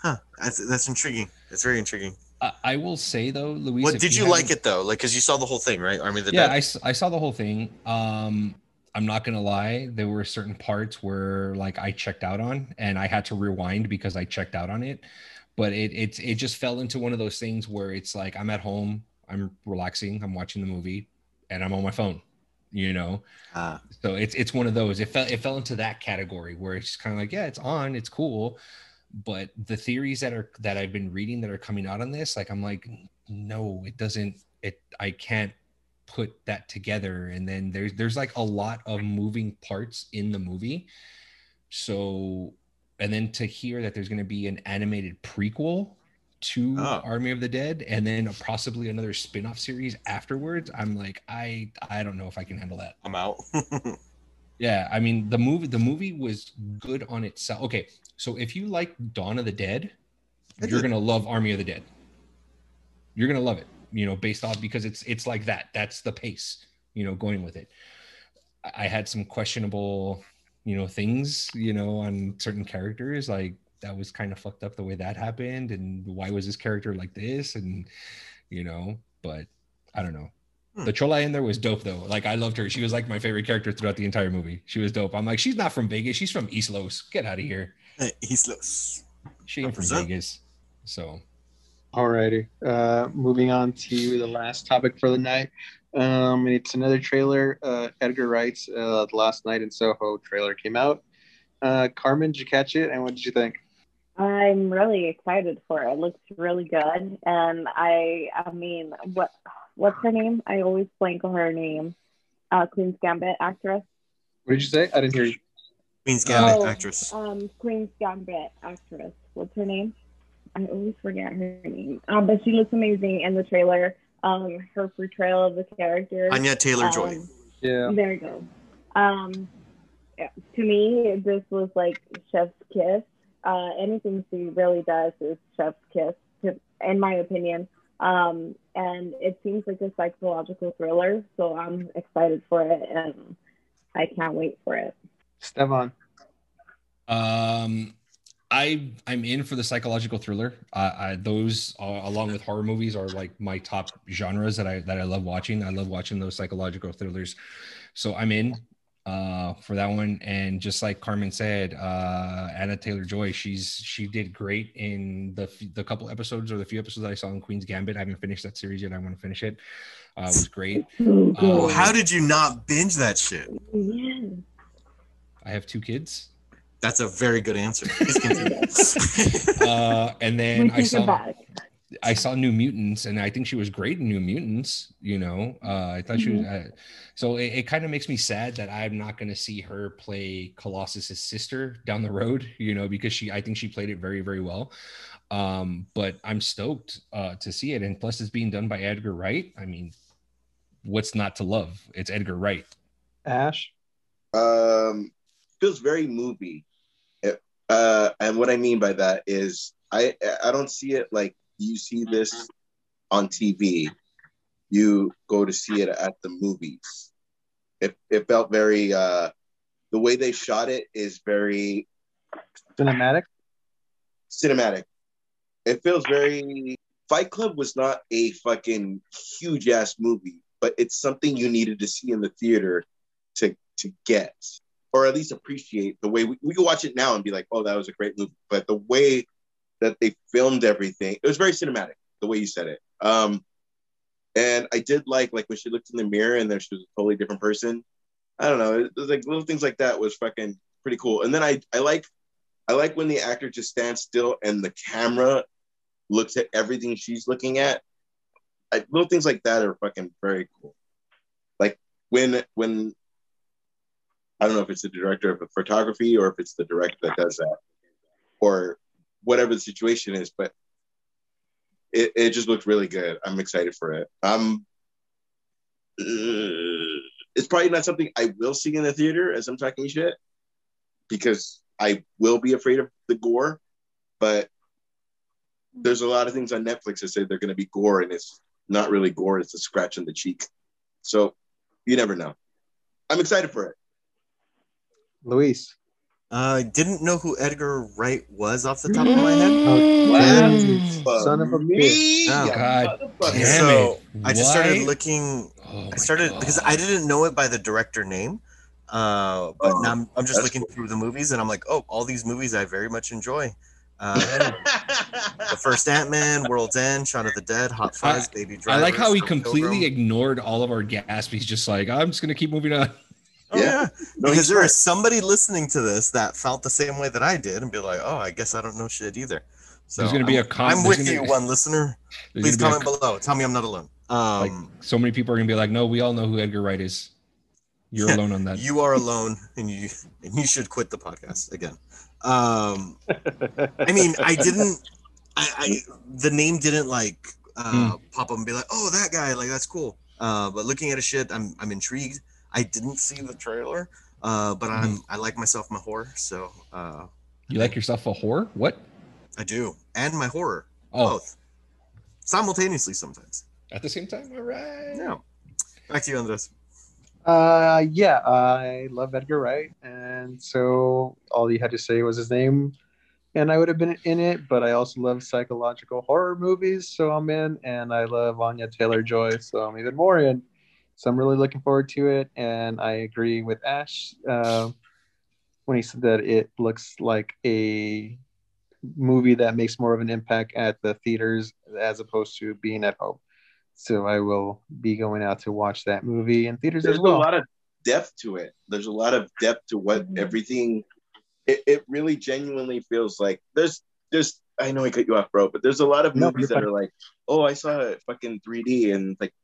huh? That's that's intriguing. That's very intriguing. I, I will say though, Luis. What did you like it though? Like, cause you saw the whole thing, right? Army of the yeah, Dead. I, s- I saw the whole thing. Um, I'm not gonna lie, there were certain parts where like I checked out on, and I had to rewind because I checked out on it. But it it it just fell into one of those things where it's like I'm at home, I'm relaxing, I'm watching the movie, and I'm on my phone. You know, Uh, so it's it's one of those. It fell it fell into that category where it's kind of like yeah, it's on, it's cool, but the theories that are that I've been reading that are coming out on this, like I'm like, no, it doesn't. It I can't put that together. And then there's there's like a lot of moving parts in the movie. So and then to hear that there's going to be an animated prequel to Oh. Army of the Dead and then possibly another spin-off series afterwards, I'm like, I I don't know if I can handle that. I'm out. Yeah, I mean the movie the movie was good on itself. Okay, so if you like Dawn of the Dead, I you're did. gonna love Army of the Dead. You're gonna love it, you know, based off because it's it's like that. That's the pace, you know, going with it. I I had some questionable, you know, things, you know, on certain characters, like that was kind of fucked up the way that happened, and why was this character like this, and you know, but I don't know. Hmm. The Chola in there was dope though. Like I loved her. She was like my favorite character throughout the entire movie. She was dope. I'm like, she's not from Vegas. She's from East Los. Get out of here. East Los. She ain't from Vegas. So Alrighty. Uh, moving on to the last topic for the night. Um, it's another trailer. Uh, Edgar Wright's uh, The Last Night in Soho trailer came out. Uh, Carmen, did you catch it? And what did you think? I'm really excited for it. It looks really good, and I, I mean, what, what's her name? I always blank on her name. Uh, Queen's Gambit actress. What did you say? I didn't hear you. Queen's Gambit Oh, actress. Um, Queen's Gambit actress. What's her name? I always forget her name. Um, but she looks amazing in the trailer. Um, her portrayal of the character. Anya Taylor Joy. um, Yeah. There you go. Um, yeah, to me, this was like Chef's Kiss. Uh, anything she really does is Chef's Kiss, to, in my opinion. Um, and it seems like a psychological thriller, so I'm excited for it, and I can't wait for it. Stefan. Um, I I'm in for the psychological thriller. Uh, I, those uh, along with horror movies are like my top genres that I that I love watching. I love watching those psychological thrillers. So I'm in uh, for that one. And just like Carmen said, uh, Anya Taylor Joy, she's she did great in the the couple episodes or the few episodes I saw in Queen's Gambit. I haven't finished that series yet. I want to finish it. Uh, it was great. So good. Oh, Well, how did you not binge that shit? I have two kids. That's a very good answer. Uh, and then I take saw back. I saw New Mutants, and I think she was great in New Mutants. You know, uh, I thought she was. Mm-hmm. Uh, so it, it kind of makes me sad that I'm not going to see her play Colossus's sister down the road. You know, because she, I think she played it very, very well. Um, but I'm stoked uh, to see it, and plus it's being done by Edgar Wright. I mean, what's not to love? It's Edgar Wright. Ash. um feels very movie It- uh and what i mean by that is i i don't see it like you see this on tv you go to see it at the movies. It, it felt very uh the way they shot it is very Cinematic. cinematic. It feels very fight club was not a fucking huge ass movie but it's something you needed to see in the theater to to get or at least appreciate the way we, we can watch it now and be like oh that was a great movie. But the way that they filmed everything. It was very cinematic the way you said it. Um and i did like like when she looked in the mirror and then she was a totally different person. I don't know. It was like little things like that was fucking pretty cool. And then i i like i like when the actor just stands still and the camera looks at everything she's looking at. I, little things like that are fucking very cool. Like when when I don't know if it's the director of photography or if it's the director that does that, or whatever the situation is. But it, it just looks really good. I'm excited for it. Um, uh, it's probably not something I will see in the theater as I'm talking shit because I will be afraid of the gore. But there's a lot of things on Netflix that say they're going to be gore, and it's not really gore. It's a scratch on the cheek. So you never know. I'm excited for it. Luis. I didn't know who Edgar Wright was off the top of my head. Oh, Wow. Son of a bitch. Me, Oh. God motherfucker. damn so it. I just started looking. Oh I started God. because I didn't know it by the director name. Uh, but Oh, now I'm, I'm just looking cool. through the movies and I'm like, oh, all these movies I very much enjoy. Uh, the first Ant Man, World's End, Shaun of the Dead, Hot Fuzz, Baby Driver. I like how he completely Pilgrim. ignored all of our gasps. He's just like, I'm just gonna keep moving on. Oh, Yeah. yeah. No, because he's there right. is somebody listening to this that felt the same way that I did and be like, oh, I guess I don't know shit either. So There's gonna be I'm, a com- I'm with gonna you, be- one listener. Please comment be a- below. Tell me I'm not alone. like, Um, so many people are gonna be like, no, we all know who Edgar Wright is. You're alone on that. you are alone, and you and you should quit the podcast again. Um, I mean, I didn't. I, I the name didn't like uh, Hmm. pop up and be like, oh, that guy, like that's cool. Uh, but looking at his shit, I'm I'm intrigued. I didn't see the trailer, uh, but I'm I like myself my horror, so uh, You like yourself a whore? What? I do, and my horror Oh, both simultaneously sometimes. at the same time. All right. Yeah. Back to you, Andres. Uh, yeah, I love Edgar Wright, and so all you had to say was his name, and I would have been in it. But I also love psychological horror movies, so I'm in, and I love Anya Taylor Joy, so I'm even more in. So I'm really looking forward to it, and I agree with Ash uh, when he said that it looks like a movie that makes more of an impact at the theaters as opposed to being at home. So I will be going out to watch that movie in theaters There's as well. a lot of depth to it. There's a lot of depth to what Mhm. everything. It, it really genuinely feels like there's there's. I know I cut you off, bro, but there's a lot of movies you're that are like, oh, I saw it fucking 3D and like,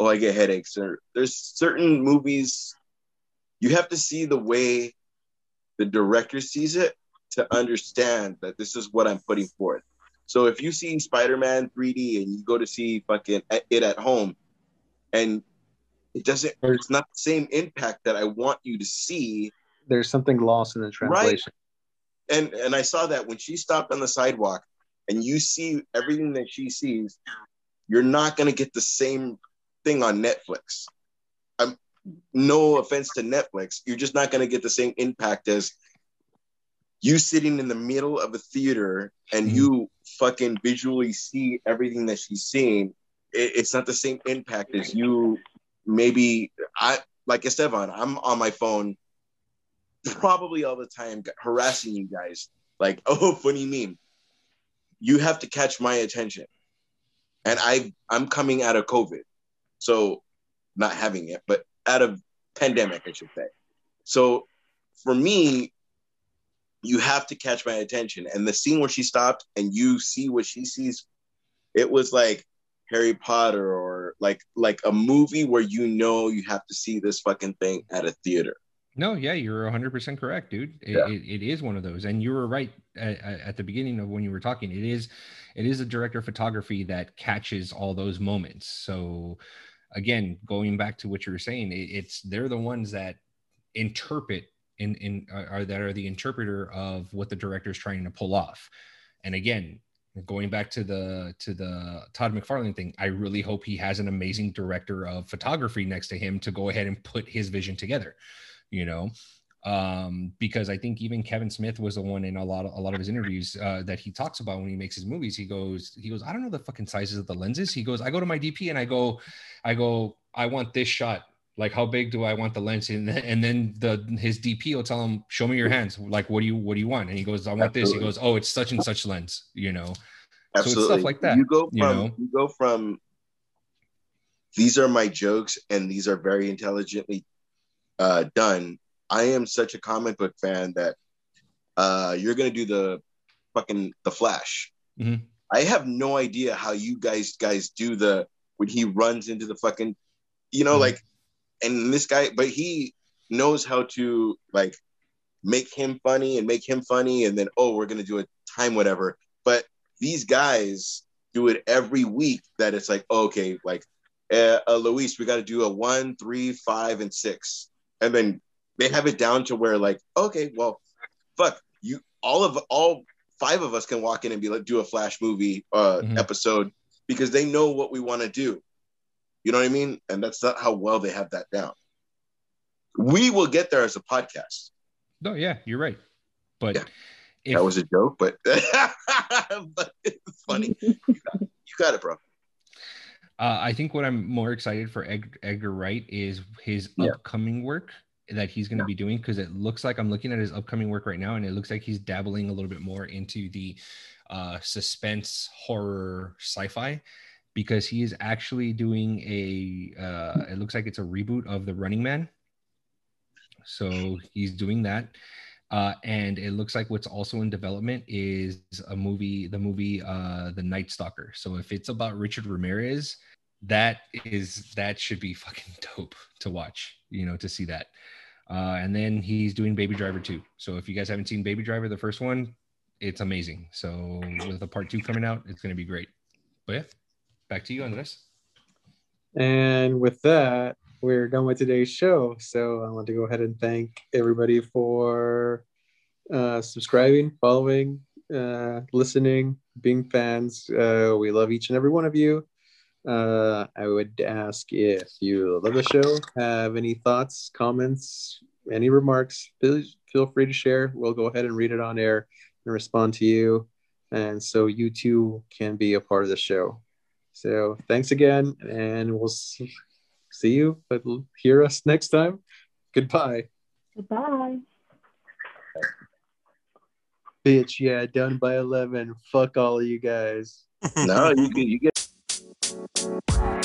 oh, I get headaches. Or there's certain movies you have to see the way the director sees it to understand that this is what I'm putting forth. So if you see Spider-Man 3D and you go to see fucking it at home, and it doesn't, it's not the same impact that I want you to see. There's something lost in the translation. Right? And and I saw that when she stopped on the sidewalk, and you see everything that she sees, you're not gonna get the same thing on Netflix. I'm no offense to Netflix, you're just not going to get the same impact as you sitting in the middle of a theater and Mhm. you fucking visually see everything that she's seeing. It, it's not the same impact as you maybe I like Esteban, I'm on my phone probably all the time harassing you guys like, oh, funny meme. You have to catch my attention. And I I'm coming out of COVID. So not having it, but out of pandemic, I should say. So for me, you have to catch my attention. And the scene where she stopped and you see what she sees, it was like Harry Potter or like like a movie where you know you have to see this fucking thing at a theater. No, yeah, you're 100% correct, dude. It, Yeah. it, it is one of those. And you were right at, at the beginning of when you were talking. It is it is a director of photography that catches all those moments. So again, going back to what you were saying, it, it's they're the ones that interpret in in are are- that are the interpreter of what the director is trying to pull off. And again, going back to the to the Todd McFarlane thing, I really hope he has an amazing director of photography next to him to go ahead and put his vision together you know um because i think even kevin smith was the one in a lot of a lot of his interviews uh that he talks about when he makes his movies. He goes he goes i don't know the fucking sizes of the lenses. He goes i go to my dp and i go i go i want this shot. Like how big do i want the lens? And, then- and then the his dp will tell him show me your hands. Like what do you what do you want? And he goes i want this. He goes oh it's such and such lens you know? So it's stuff like that, You go from you you, go from these are my jokes and these are very intelligently uh, done. I am such a comic book fan that uh, you're gonna do the fucking the Flash. Mhm. I have no idea how you guys guys do the when he runs into the fucking, you know, Mhm. like, and this guy, but he knows how to like make him funny and make him funny, and then oh, we're gonna do a time whatever. But these guys do it every week. That it's like okay, like uh, uh, Luis, we got to do a one, three, five, and six, and then they have it down to where like okay, well, fuck you, all of all five of us can walk in and be like do a flash movie uh, Mhm. episode because they know what we want to do. You know what I mean? And that's not how well they have that down. We will get there as a podcast. no yeah you're right but Yeah. if, that was a joke, but but it's funny. You got it, bro. Uh, I think what I'm more excited for Ed- Edgar Wright is his Yeah. upcoming work that he's going to be doing because it looks like I'm looking at his upcoming work right now, and it looks like he's dabbling a little bit more into the uh, suspense horror sci-fi because he is actually doing a. Uh, it looks like it's a reboot of The Running Man. So he's doing that. Uh, and it looks like what's also in development is a movie, the movie uh, The Night Stalker. So if it's about Richard Ramirez, that is that should be fucking dope to watch, you know, to see that. Uh, and then he's doing Baby Driver 2. So if you guys haven't seen Baby Driver, the first one, it's amazing. So with the part two coming out, it's going to be great. But yeah, back to you, Andres. And with that, we're done with today's show. So I want to go ahead and thank everybody for uh, subscribing, following, uh, listening, being fans. Uh, we love each and every one of you. Uh, I would ask if you love the show, have any thoughts, comments, any remarks, please feel free to share. We'll go ahead and read it on air and respond to you. And so you too can be a part of the show. So thanks again, and we'll s- see you, but hear us next time. Goodbye. Goodbye. Bitch, yeah, done by 11. Fuck all of you guys. No, you get you get Bye.